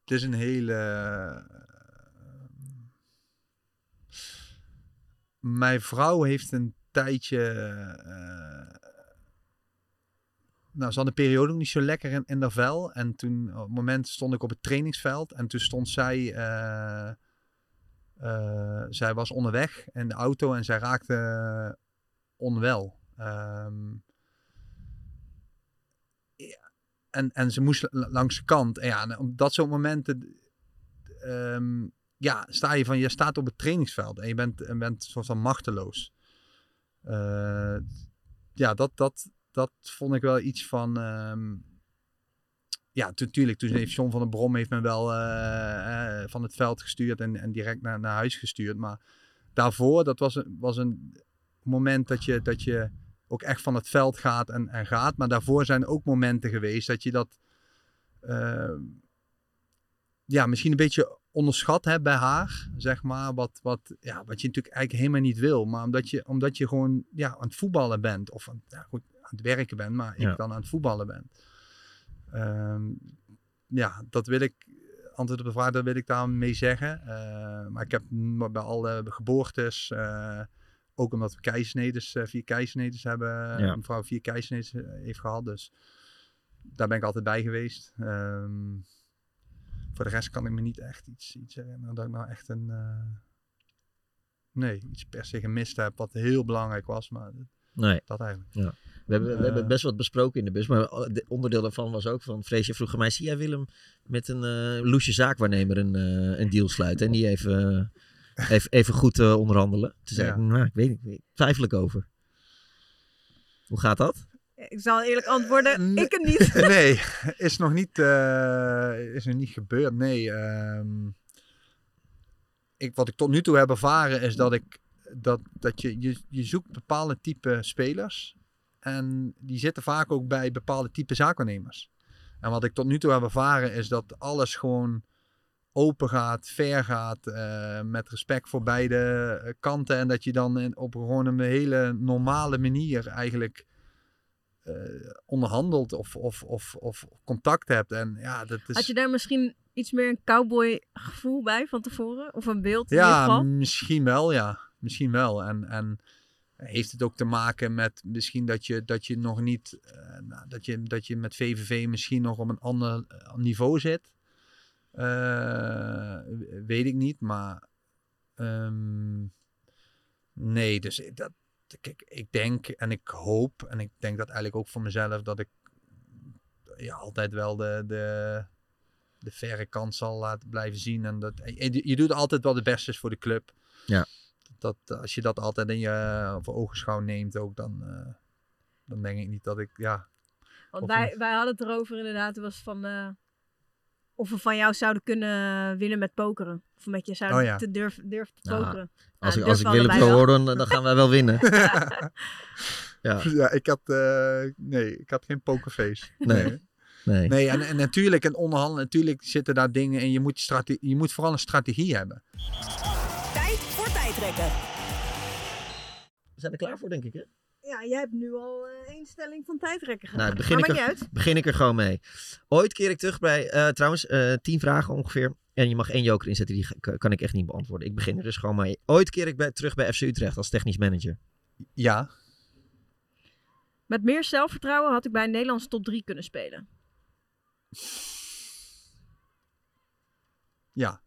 het is een hele. Mijn vrouw heeft een tijdje. Nou, ze had een periode ook niet zo lekker in, in haar vel. En toen, op het moment stond ik op het trainingsveld. En toen stond zij. eh, eh, zij was onderweg in de auto en zij raakte onwel. Ehm, en, en ze moest la- langs de kant. En ja, op dat soort momenten ehm, ja, sta je van, je staat op het trainingsveld en je bent, en bent soort van machteloos. Eh, ja, dat, dat, dat vond ik wel iets van. ehm, ja, natuurlijk. Toen heeft John van der Brom heeft me wel eh, eh, van het veld gestuurd en, en direct naar, naar huis gestuurd. Maar daarvoor, dat was een, was een moment dat je, dat je ook echt van het veld gaat en, en gaat. Maar daarvoor zijn ook momenten geweest dat je dat eh, ja, misschien een beetje onderschat hebt bij haar, zeg maar. Wat, wat, ja, wat je natuurlijk eigenlijk helemaal niet wil. Maar omdat je, omdat je gewoon ja, aan het voetballen bent. Of ja, goed, het werken bent, maar ik dan aan het voetballen ben. Ehm, ja, dat wil ik, antwoord op de vraag, dat wil ik daarmee zeggen. Eh, maar ik heb bij alle geboortes, eh, Ook omdat we keisneders, uh, vier keisneders hebben. Ja. Een vrouw vier keisneders heeft gehad. Dus daar ben ik altijd bij geweest. Ehm, voor de rest kan ik me niet echt iets, iets herinneren dat ik nou echt een... nee, iets per se gemist heb wat heel belangrijk was. Maar Nee. dat eigenlijk. Ja. We hebben, we Eh, hebben best wat besproken in de bus. Maar de- onderdeel daarvan was ook van... Freesje vroeg aan mij... Zie jij Willem met een eh loesje zaakwaarnemer een, eh, een deal sluiten? En die even, eh, even, even goed eh, onderhandelen. Toen zei Ja. ik... Nou, ik weet niet. Ik twijfel ik over. Hoe gaat dat? Ik zal eerlijk antwoorden, ik het niet. nee, is nog niet, eh, is nog niet gebeurd. Nee, ehm, ik, wat ik tot nu toe heb ervaren is dat ik dat, dat je, je, je zoekt bepaalde type spelers. En die zitten vaak ook bij bepaalde type zaakwaarnemers. En wat ik tot nu toe heb ervaren is dat alles gewoon open gaat, fair gaat, eh, met respect voor beide eh, kanten. En dat je dan in- op gewoon een hele normale manier eigenlijk eh, onderhandelt of, of, of, of contact hebt. En ja, dat is... Had je daar misschien iets meer een cowboy gevoel bij van tevoren? Of een beeld in ieder Ja, geval? misschien wel, ja. Misschien wel. En, en heeft het ook te maken met misschien dat je, dat je nog niet, eh, nou, dat, je, dat je met VVV misschien nog op een ander eh, niveau zit. Eh, weet ik niet, maar ehm, nee, dus dat, kijk, ik denk en ik hoop en ik denk dat eigenlijk ook voor mezelf dat ik ja, altijd wel de, de, de verre kant zal laten blijven zien. En dat, je, doet altijd wel het beste is voor de club. Ja. Dat, als je dat altijd in je voor ogenschouw neemt ook, dan, eh, dan denk ik niet dat ik, ja... Want wij, wij hadden het erover inderdaad. Het was van... eh, of we van jou zouden kunnen winnen met pokeren. Of met je zouden Oh ja. te durven, durven te pokeren. Als Nou, ik, als ik Willem wel. hoor, dan, dan gaan wij wel winnen. ja. Ja, ik had, eh, nee, ik had geen pokerface. Nee. Nee. Nee, en, en natuurlijk, en onderhandelen, natuurlijk zitten daar dingen in. Je moet, strate- je moet vooral een strategie hebben. We zijn er klaar voor, denk ik, hè? Ja, jij hebt nu al eh, één stelling van tijdrekken gedaan. Nou, begin maar ik, er, niet uit. begin ik er gewoon mee. Ooit keer ik terug bij, eh, trouwens, eh, tien vragen ongeveer. En je mag één joker inzetten, die kan ik echt niet beantwoorden. Ik begin er dus gewoon mee. Ooit keer ik bij, terug bij FC Utrecht als technisch manager. Ja. Met meer zelfvertrouwen had ik bij een Nederlandse top 3 kunnen spelen. Ja.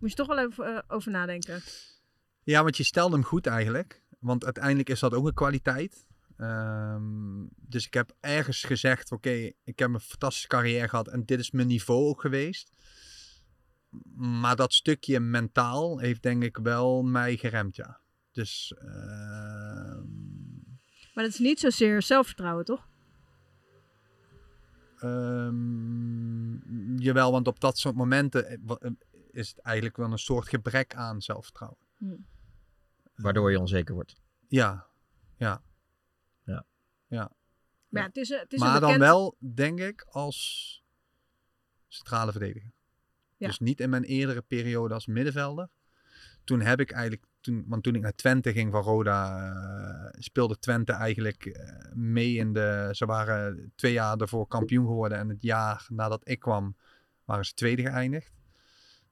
Moet je toch wel even over nadenken. Ja, want je stelde hem goed eigenlijk. Want uiteindelijk is dat ook een kwaliteit. Ehm, dus ik heb ergens gezegd, oké, ik heb een fantastische carrière gehad en dit is mijn niveau ook geweest. Maar dat stukje mentaal heeft denk ik wel mij geremd, ja. Dus ehm, Maar dat is niet zozeer zelfvertrouwen, toch? ehm, jawel, want op dat soort momenten eh, eh, is het eigenlijk wel een soort gebrek aan zelfvertrouwen. Waardoor je onzeker wordt. Ja, ja. Ja. Ja. Maar ja, het is, een- het is maar een dan bekend... wel, denk ik, als centrale verdediger. Ja. Dus niet in mijn eerdere periode als middenvelder. Toen heb ik eigenlijk, toen, want toen ik naar Twente ging van Roda, eh, speelde Twente eigenlijk eh, mee in de. Ze waren twee jaar daarvoor kampioen geworden. En het jaar nadat ik kwam, waren ze tweede geëindigd.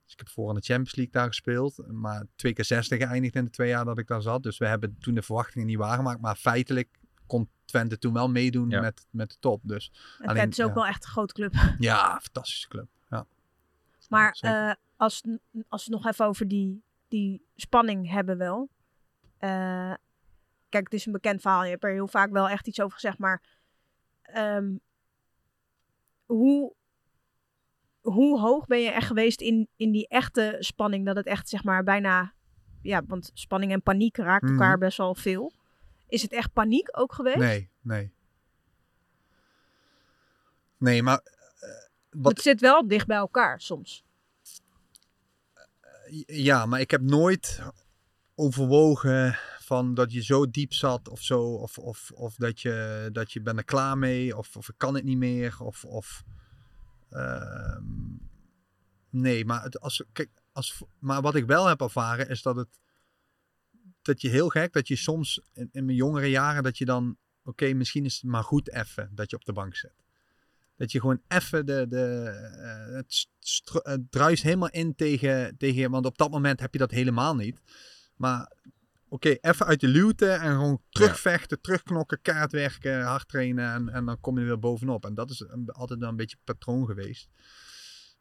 Dus ik heb voor in de Champions League daar gespeeld. Maar twee keer zesde geëindigd in de twee jaar dat ik daar zat. Dus we hebben toen de verwachtingen niet waargemaakt. Maar feitelijk kon Twente toen wel meedoen met, met de top. Dus En Twente is ook ja. wel echt een grote club. Ja, fantastische club. Ja. Maar eh, als, als we het nog even over die, die spanning hebben wel. Eh, kijk, het is een bekend verhaal. Je hebt er heel vaak wel echt iets over gezegd. Maar ehm, hoe, hoe hoog ben je echt geweest in, in die echte spanning? Dat het echt zeg maar bijna... Ja, want spanning en paniek raakt elkaar Mhm. best wel veel. Is het echt paniek ook geweest? Nee, nee. Nee, maar eh, wat, Het zit wel dicht bij elkaar soms. ja, maar ik heb nooit overwogen van dat je zo diep zat of zo. Of, of, of dat, je, dat je bent er klaar mee. Of, of ik kan het niet meer. Of, of ehm, nee, maar, het, als, kijk, als, maar wat ik wel heb ervaren is dat het dat je heel gek, dat je soms in, mijn jongere jaren, dat je dan, oké, misschien is het maar goed even dat je op de bank zit. Dat je gewoon even de, de, eh, het druist helemaal in tegen, tegen, want op dat moment heb je dat helemaal niet. Maar oké, even uit de luwte en gewoon terugvechten, terugknokken, kaart werken, hard trainen en, en dan kom je er weer bovenop. En dat is een- altijd wel een beetje patroon geweest.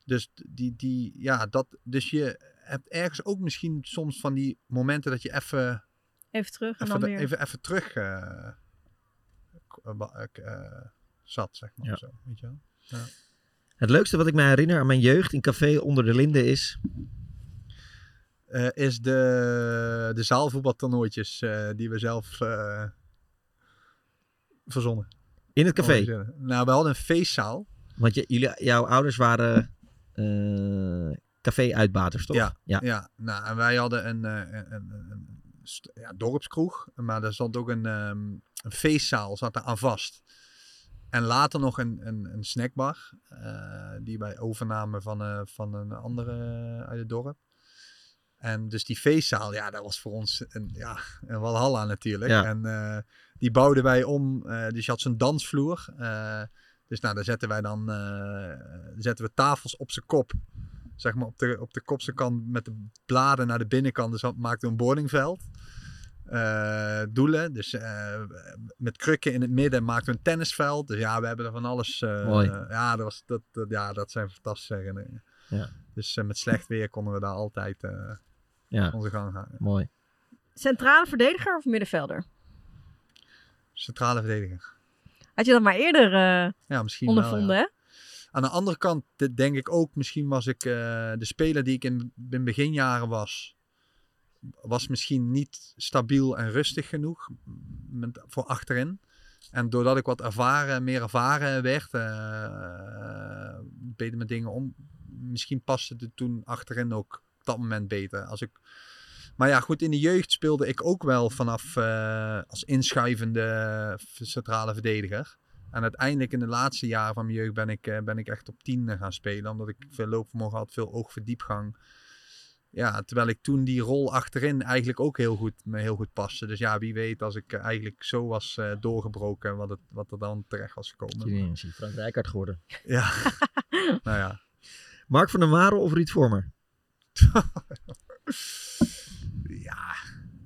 Dus die, die, ja, dat, dus je hebt ergens ook misschien soms van die momenten dat je even, Even terug en even, dan weer. even, even terug eh, eh, eh, zat, zeg maar. Ja. Zo, weet je wel? Ja. Het leukste wat ik me herinner aan mijn jeugd in Café Onder de Linden is... Eh, is de, de zaalvoetbaltoernooitjes eh, die we zelf eh, verzonnen. In het café? Nou, we hadden een feestzaal. Want je, jullie, jouw ouders waren café-uitbaters, toch? Ja, ja. Nou, en wij hadden een, een, een, ja, dorpskroeg, maar daar zat ook een, ehm, een feestzaal zat daar aan vast. En later nog een, een, een snackbar, die wij overnamen van, van een andere uit het dorp. En dus die feestzaal, ja, dat was voor ons een, ja, een walhalla natuurlijk. Ja. En eh, die bouwden wij om, eh, dus je had zo'n dansvloer. eh, dus nou, daar zetten wij dan zetten we tafels op zijn kop. Zeg maar op de, op de kopse kant met de bladen naar de binnenkant. Dus dat maakte een boardingveld. Doelen. Dus met krukken in het midden maakten we een tennisveld. Dus ja, we hebben er van alles. Mooi. Ja, dat, was, dat, dat, ja, dat zijn fantastische herinneringen. Ja. Dus met slecht weer konden we daar altijd Ja. onze gang gaan. Mooi. Centrale verdediger of middenvelder? Centrale verdediger. Had je dat maar eerder eh, Ja, misschien ondervonden, wel, ja. hè? Aan de andere kant de- denk ik ook, misschien was ik eh, de speler die ik in, in beginjaren was, was misschien niet stabiel en rustig genoeg met, voor achterin. En doordat ik wat ervaren, meer ervaren werd, eh, beter met dingen om, misschien paste het toen achterin ook dat moment beter. Als ik, maar ja, goed, in de jeugd speelde ik ook wel vanaf eh, als inschuivende centrale verdediger. En uiteindelijk in de laatste jaren van mijn jeugd ben ik, eh, ben ik echt op 10 gaan spelen. Omdat ik veel loopvermogen had, veel oog voor diepgang. Ja, terwijl ik toen die rol achterin eigenlijk ook heel goed, me heel goed paste. Dus ja, wie weet als ik eh, eigenlijk zo was eh, doorgebroken, wat, het, wat er dan terecht was gekomen. Is Frank Rijkaard geworden. Ja, nou ja. Mark van der Marel of Ruud Vormer? ja.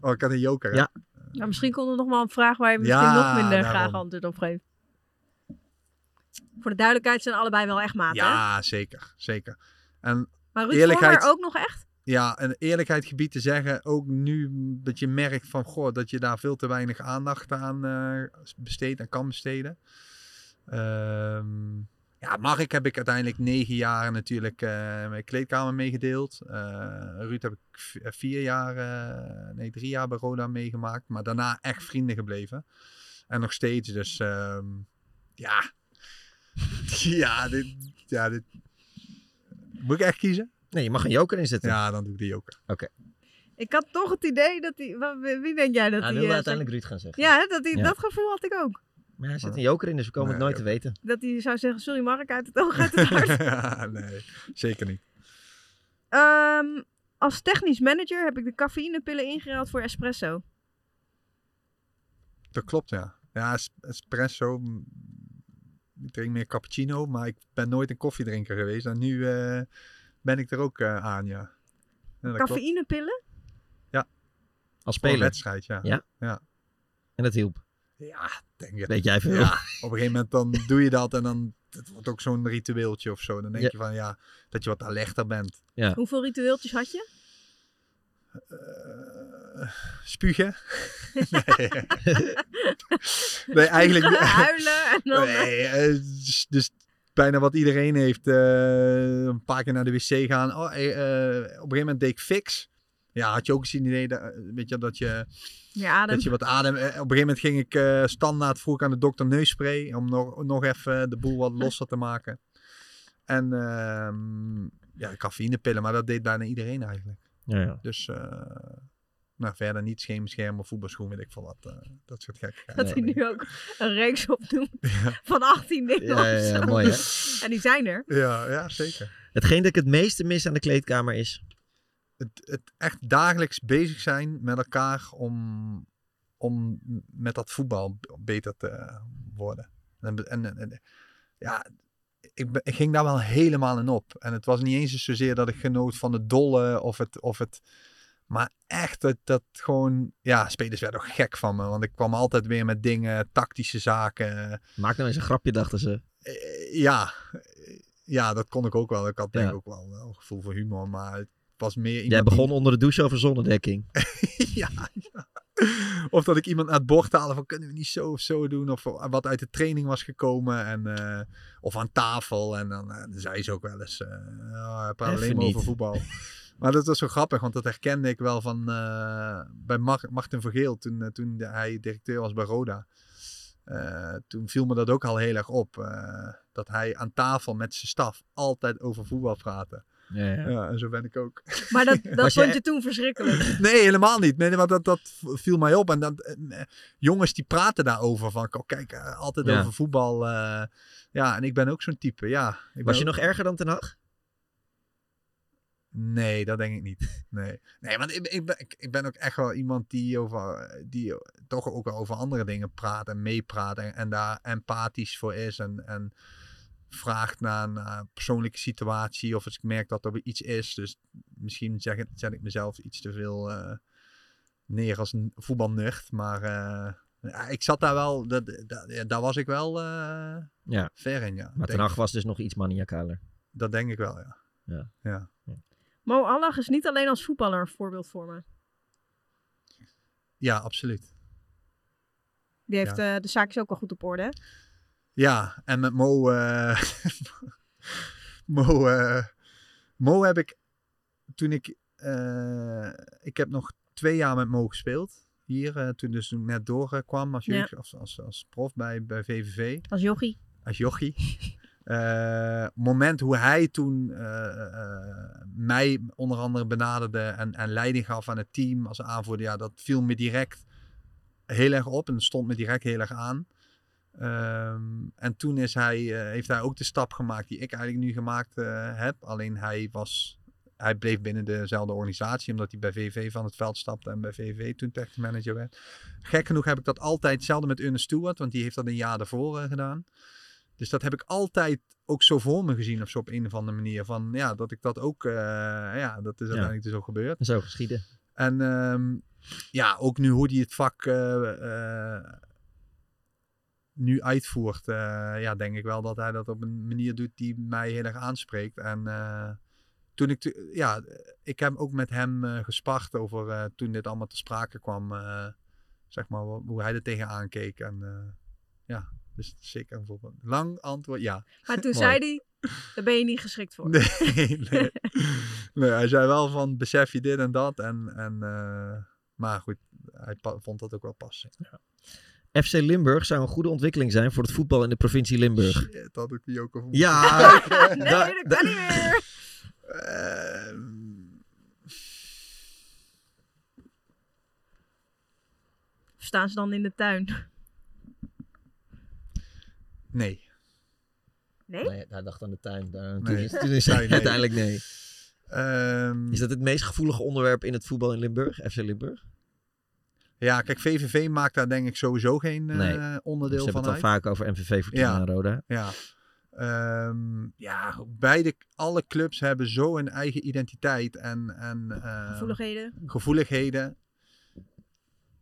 Oh, ik had een joker. Ja. Nou, misschien komt er nog wel een vraag waar je misschien Ja, nog minder daarom. graag antwoord op geeft. Voor de duidelijkheid zijn allebei wel echt maat, hè? Ja, zeker. Zeker. En Maar Ruud eerlijkheid, ook nog echt? Ja, en eerlijkheid gebied te zeggen, ook nu dat je merkt van, goh, dat je daar veel te weinig aandacht aan eh, besteedt en kan besteden. Ehm, ja, Mark heb ik uiteindelijk negen jaar natuurlijk eh, mijn kleedkamer meegedeeld. Eh, Ruud heb ik eh, vier jaar, nee drie jaar bij Roda meegemaakt. Maar daarna echt vrienden gebleven. En nog steeds, dus ehm, ja. ja, dit, ja, dit. Moet ik echt kiezen? Nee, je mag een joker inzetten. Ja, dan doe ik de joker. Oké. Ik had toch het idee dat hij... wa- Wie denk jij dat Hij eh, uiteindelijk Ruud gaan zeggen. Ja, hè, dat, hij, Ja. dat gevoel had ik ook. Maar hij zit een joker in, dus we komen het nooit te weten. Dat hij zou zeggen, sorry Mark, uit het oog, uit het hart. ja, nee, zeker niet. Ehm, als technisch manager heb ik de cafeïnepillen ingeruild voor espresso. Dat klopt, ja. Ja, es- espresso. Ik drink meer cappuccino, maar ik ben nooit een koffiedrinker geweest. En nu eh, ben ik er ook eh, aan, ja. ja. Cafeïnepillen? Ja. Als Voor een speler? wedstrijd, ja. Ja? ja. En dat hielp? Ja, denk het. Weet jij veel? Ja, op een gegeven moment dan doe je dat en dan het wordt ook zo'n ritueeltje of zo. Dan denk Ja. je van ja, dat je wat alerter bent. Ja. Hoeveel ritueeltjes had je? Eh, spugen? nee. nee, eigenlijk niet. Huilen en dan... Nee, eh, dus, dus bijna wat iedereen heeft. eh, een paar keer naar de wc gaan. Oh, op een gegeven moment deed ik fix. Ja, had je ook eens een idee dat, weet je, dat, je, Je adem. dat je wat adem... eh, Op een gegeven moment ging ik eh, standaard vroeg aan de dokter neusspray. Om nog, nog even de boel wat losser te maken. En ehm, ja, cafeïnepillen. Maar dat deed bijna iedereen eigenlijk. Ja, ja. Dus eh, nou, verder niet schemerschermen, voetbalschoen, weet ik veel wat. eh, dat soort gekke Dat hij nu ook een reeks opdoet van 18 dingen Ja, ja, ja, mooi, hè? En die zijn er. Ja, ja, zeker. Hetgeen dat ik het meeste mis aan de kleedkamer is... Het, het echt dagelijks bezig zijn met elkaar om, om met dat voetbal beter te worden. En, en, en- ja, ik, ging daar wel helemaal in op. En het was niet eens zozeer dat ik genoot van het dolle of het, of het Maar echt, dat, dat gewoon... Ja, spelers werden ook gek van me. Want ik kwam altijd weer met dingen, tactische zaken. Maak nou eens een grapje, dachten ze. Eh, ja, ja, dat kon ik ook wel. Ik had denk Ja. ik ook wel, wel een gevoel voor humor. Maar het was meer Jij die- begon onder de douche over zonnedekking. ja, ja. Of dat ik iemand naar het bord haalde van kunnen we niet zo of zo doen. Of wat uit de training was gekomen. En, eh, of aan tafel. En dan, eh, dan zei ze ook wel eens. eh ja, hij praat alleen maar over voetbal. maar dat was zo grappig. Want dat herkende ik wel van bij Mar- Martin Vergeel. Toen, toen hij directeur was bij Roda. Toen viel me dat ook al heel erg op. dat hij aan tafel met zijn staf altijd over voetbal praatte. Ja, ja. en zo ben ik ook. Maar dat, dat vond je toen verschrikkelijk. Nee, helemaal niet. Nee, maar dat, dat viel mij op. En dat, eh, jongens die praten daarover. Van, oh, kijk, eh, altijd Ja. over voetbal. eh, ja, en ik ben ook zo'n type. Ja, ik ben Was je ook- nog erger dan Ten Hag? Nee, dat denk ik niet. Nee, nee want ik, ik, ben, ik, ik ben ook echt wel iemand die, over, die toch ook wel over andere dingen praat en meepraat. En, en daar empathisch voor is. En, en vraagt naar een eh, persoonlijke situatie. Of als ik merk dat er weer iets is. Dus misschien zeg, ik- zet ik mezelf iets te veel eh, neer als een voetbalnucht. Maar eh, ja, ik zat daar wel, dat, dat, ja, daar was ik wel eh, Ja. ver in. Ja, Maar Ten was dus nog iets maniacaler. Dat denk ik wel, ja. Ja. ja. Mo Allah is niet alleen als voetballer een voorbeeld voor me. Ja, absoluut. Die heeft Ja. eh, de zaakjes ook al goed op orde. hè? Ja, en met Mo. eh, Mo, eh, Mo heb ik. Toen ik. eh, ik heb nog twee jaar met Mo gespeeld. Hier, toen dus toen ik net doorkwam als, Ja. als, als, als prof bij, bij VVV. Als jochie. Als jochie. Eh, moment hoe hij toen mij onder andere benaderde en, en leiding gaf aan het team als aanvoerder, ja, dat viel me direct heel erg op en stond me direct heel erg aan. Ehm, en toen is hij, eh, heeft hij ook de stap gemaakt die ik eigenlijk nu gemaakt eh, heb. Alleen hij, was, hij bleef binnen dezelfde organisatie, omdat hij bij VV van het veld stapte en bij VV toen technisch manager werd. Gek genoeg heb ik dat altijd hetzelfde met Ernest Stewart, want die heeft dat een jaar daarvoor eh, gedaan. Dus dat heb ik altijd ook zo voor me gezien of zo op een of andere manier. Van ja, dat ik dat ook, ja, dat is uiteindelijk dus ook gebeurd. Zo geschieden. En ehm, ja, ook nu hoe die het vak nu uitvoert, eh, ja, denk ik wel dat hij dat op een manier doet die mij heel erg aanspreekt. En eh, toen ik, ja, ik heb ook met hem eh, gespart over eh, toen dit allemaal te sprake kwam, eh, zeg maar, hoe hij er tegenaan keek. En eh, ja, dus zeker een voorbeeld. Lang antwoord, ja. Maar toen zei hij, daar ben je niet geschikt voor. Nee, nee. nee, hij zei wel van besef je dit en dat. En, en, eh, maar goed, hij vond dat ook wel passen. FC Limburg zou een goede ontwikkeling zijn voor het voetbal in de provincie Limburg. Shit, had ik die ook al Ja, Nee, da- dat kan niet meer. Ehm, Staan ze dan in de tuin? nee. Nee? Nee, hij dacht aan de tuin. Daar, toen Nee. is, toen is hij Nee, nee. uiteindelijk nee. Ehm, Is dat het meest gevoelige onderwerp in het voetbal in Limburg? FC Limburg? Ja, kijk, VVV maakt daar denk ik sowieso geen eh, Nee. onderdeel Ze hebben van het dan uit. vaak over MVV Fortuna en Roda. Ja. Ehm, ja, beide, alle clubs hebben zo een eigen identiteit en, en eh, Gevoeligheden. gevoeligheden.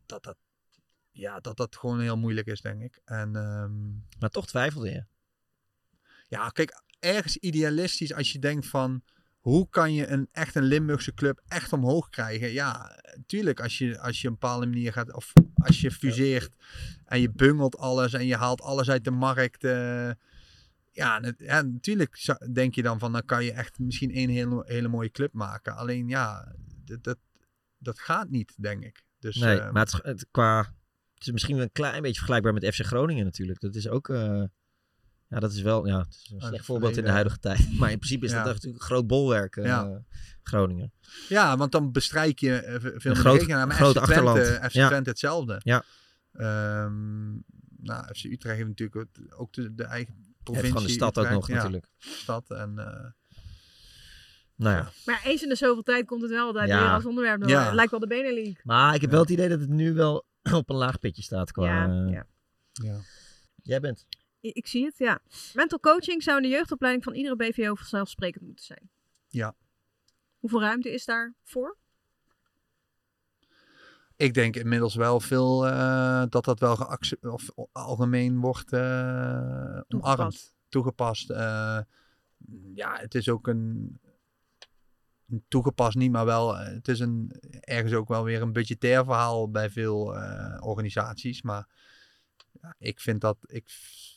Dat dat, ja, dat dat gewoon heel moeilijk is, denk ik. En, ehm, Maar toch twijfelde je. ja, kijk, ergens idealistisch als je denkt van... Hoe kan je een echt een Limburgse club echt omhoog krijgen? Ja, tuurlijk als je, als je een bepaalde manier gaat... Of als je fuseert en je bungelt alles en je haalt alles uit de markt... eh, ja, natuurlijk denk je dan van... Dan kan je echt misschien één hele, hele mooie club maken. Alleen ja, dat, dat, dat gaat niet, denk ik. Dus, nee, eh, maar het, het, qua, het is misschien wel een klein beetje vergelijkbaar met FC Groningen natuurlijk. Dat is ook... eh, ja, dat is wel ja, het is een Oh, slecht voorbeeld in de huidige tijd. Maar in principe is Ja. dat natuurlijk een groot bolwerk, eh, Ja. Groningen. Ja, want dan bestrijk je eh, ve- veel Een meer groot-. Maar groot FC Twente, achterland. FC Ja. Twente hetzelfde. Ja. Ehm, nou, FC Utrecht heeft natuurlijk ook- de, de eigen provincie. gewoon de stad ook nog Ja, natuurlijk. Stad en... eh, Nou ja. Maar eens in de zoveel tijd komt het wel altijd Ja. weer als onderwerp. door. Ja. Het lijkt wel de Benelink. Maar ik heb wel het idee dat het nu wel op een laag pitje staat qua... Ja, ja. Ja. Jij bent. Ik zie het, ja. Mental coaching zou in de jeugdopleiding van iedere BVO vanzelfsprekend moeten zijn. Ja. Hoeveel ruimte is daar voor? ik denk inmiddels wel veel eh, dat dat wel geacce- of algemeen wordt eh, omarmd, toegepast. Eh, ja, het is ook een, een toegepast niet, maar wel, het is een, ergens ook wel weer een budgetair verhaal bij veel organisaties. Maar ja, ik vind dat, ik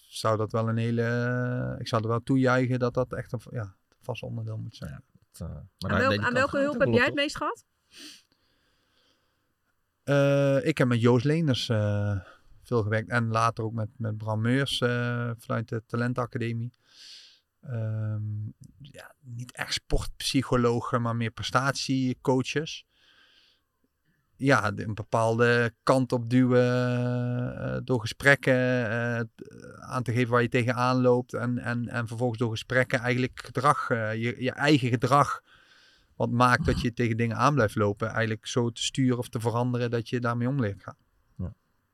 zou dat wel een hele, ik zou er wel toejuichen dat dat echt een ja, vast onderdeel moet zijn. Aan, welk- aan welke hulp heb jij het meest gehad? Eh, ik heb met Joost Leenders eh, veel gewerkt. En later ook met, met Bram Meurs eh, vanuit de Talentacademie. Ehm, ja, niet echt sportpsychologen, maar meer prestatiecoaches. Ja, een bepaalde kant op duwen eh, door gesprekken eh, aan te geven waar je tegenaan loopt. En, en, en vervolgens door gesprekken eigenlijk gedrag, eh, je, je eigen gedrag wat maakt dat je tegen dingen aan blijft lopen. Eigenlijk zo te sturen of te veranderen dat je daarmee om leert gaan.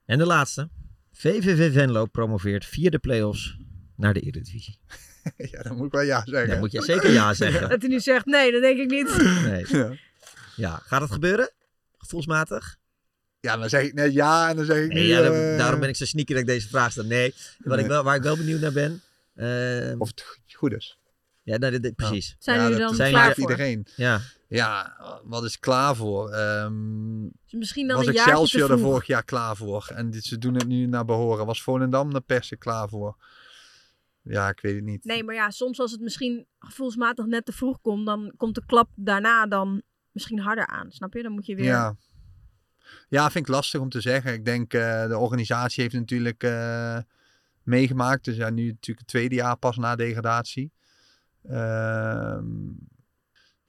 En de laatste. VVV Venlo promoveert via de play-offs naar de Eredivisie. ja, dan moet ik wel ja zeggen. Dan moet je zeker ja zeggen. Dat hij nu zegt, nee, dat denk ik niet. Nee. Ja. gaat het gebeuren? Gevoelsmatig? Ja, dan zeg ik net ja en dan zeg ik Nee, nu... ja, dan- eh, daarom ben ik zo sneaky dat ik deze vraag stel. Nee, wat Nee. Ik wel, waar ik wel benieuwd naar ben. ehm, of het goed is. Ja, nou, dit- dit- precies. Zijn ja, jullie dan zijn klaar voor iedereen. Ja. Ja, wat is klaar voor? Ehm, Dus misschien dan was een Excelsior er vorig jaar klaar voor? En dit, ze doen het nu naar behoren. Was Volendam er per se klaar voor? Ja, ik weet het niet. Nee, maar ja, soms als het misschien gevoelsmatig net te vroeg komt, dan komt de klap daarna dan misschien harder aan. Snap je? Dan moet je weer... Ja. ja, vind ik lastig om te zeggen. Ik denk, eh, de organisatie heeft natuurlijk eh, meegemaakt. Dus ja, nu natuurlijk het tweede jaar pas na degradatie. Ehm,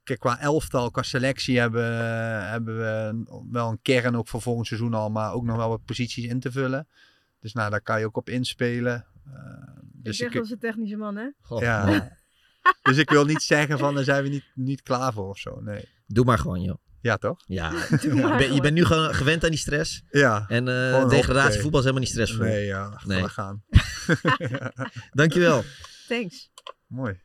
kijk, qua elftal, qua selectie hebben, hebben we wel een kern ook voor volgend seizoen al. Maar ook nog wel wat posities in te vullen. Dus nou, daar kan je ook op inspelen. Eh, Ik dus zeg ik, dat is een technische man, hè? ja. dus ik wil niet zeggen van, daar zijn we niet, niet klaar voor of zo. Nee. Doe maar gewoon, joh. Ja, toch? Ja, je, bent- je gewoon. bent nu gewoon gewend aan die stress. Ja. En eh Gewoon degradatie voetbal is helemaal niet stressvol. Nee, ja. Nee. Nee. gaan. Dankjewel. Thanks. Mooi.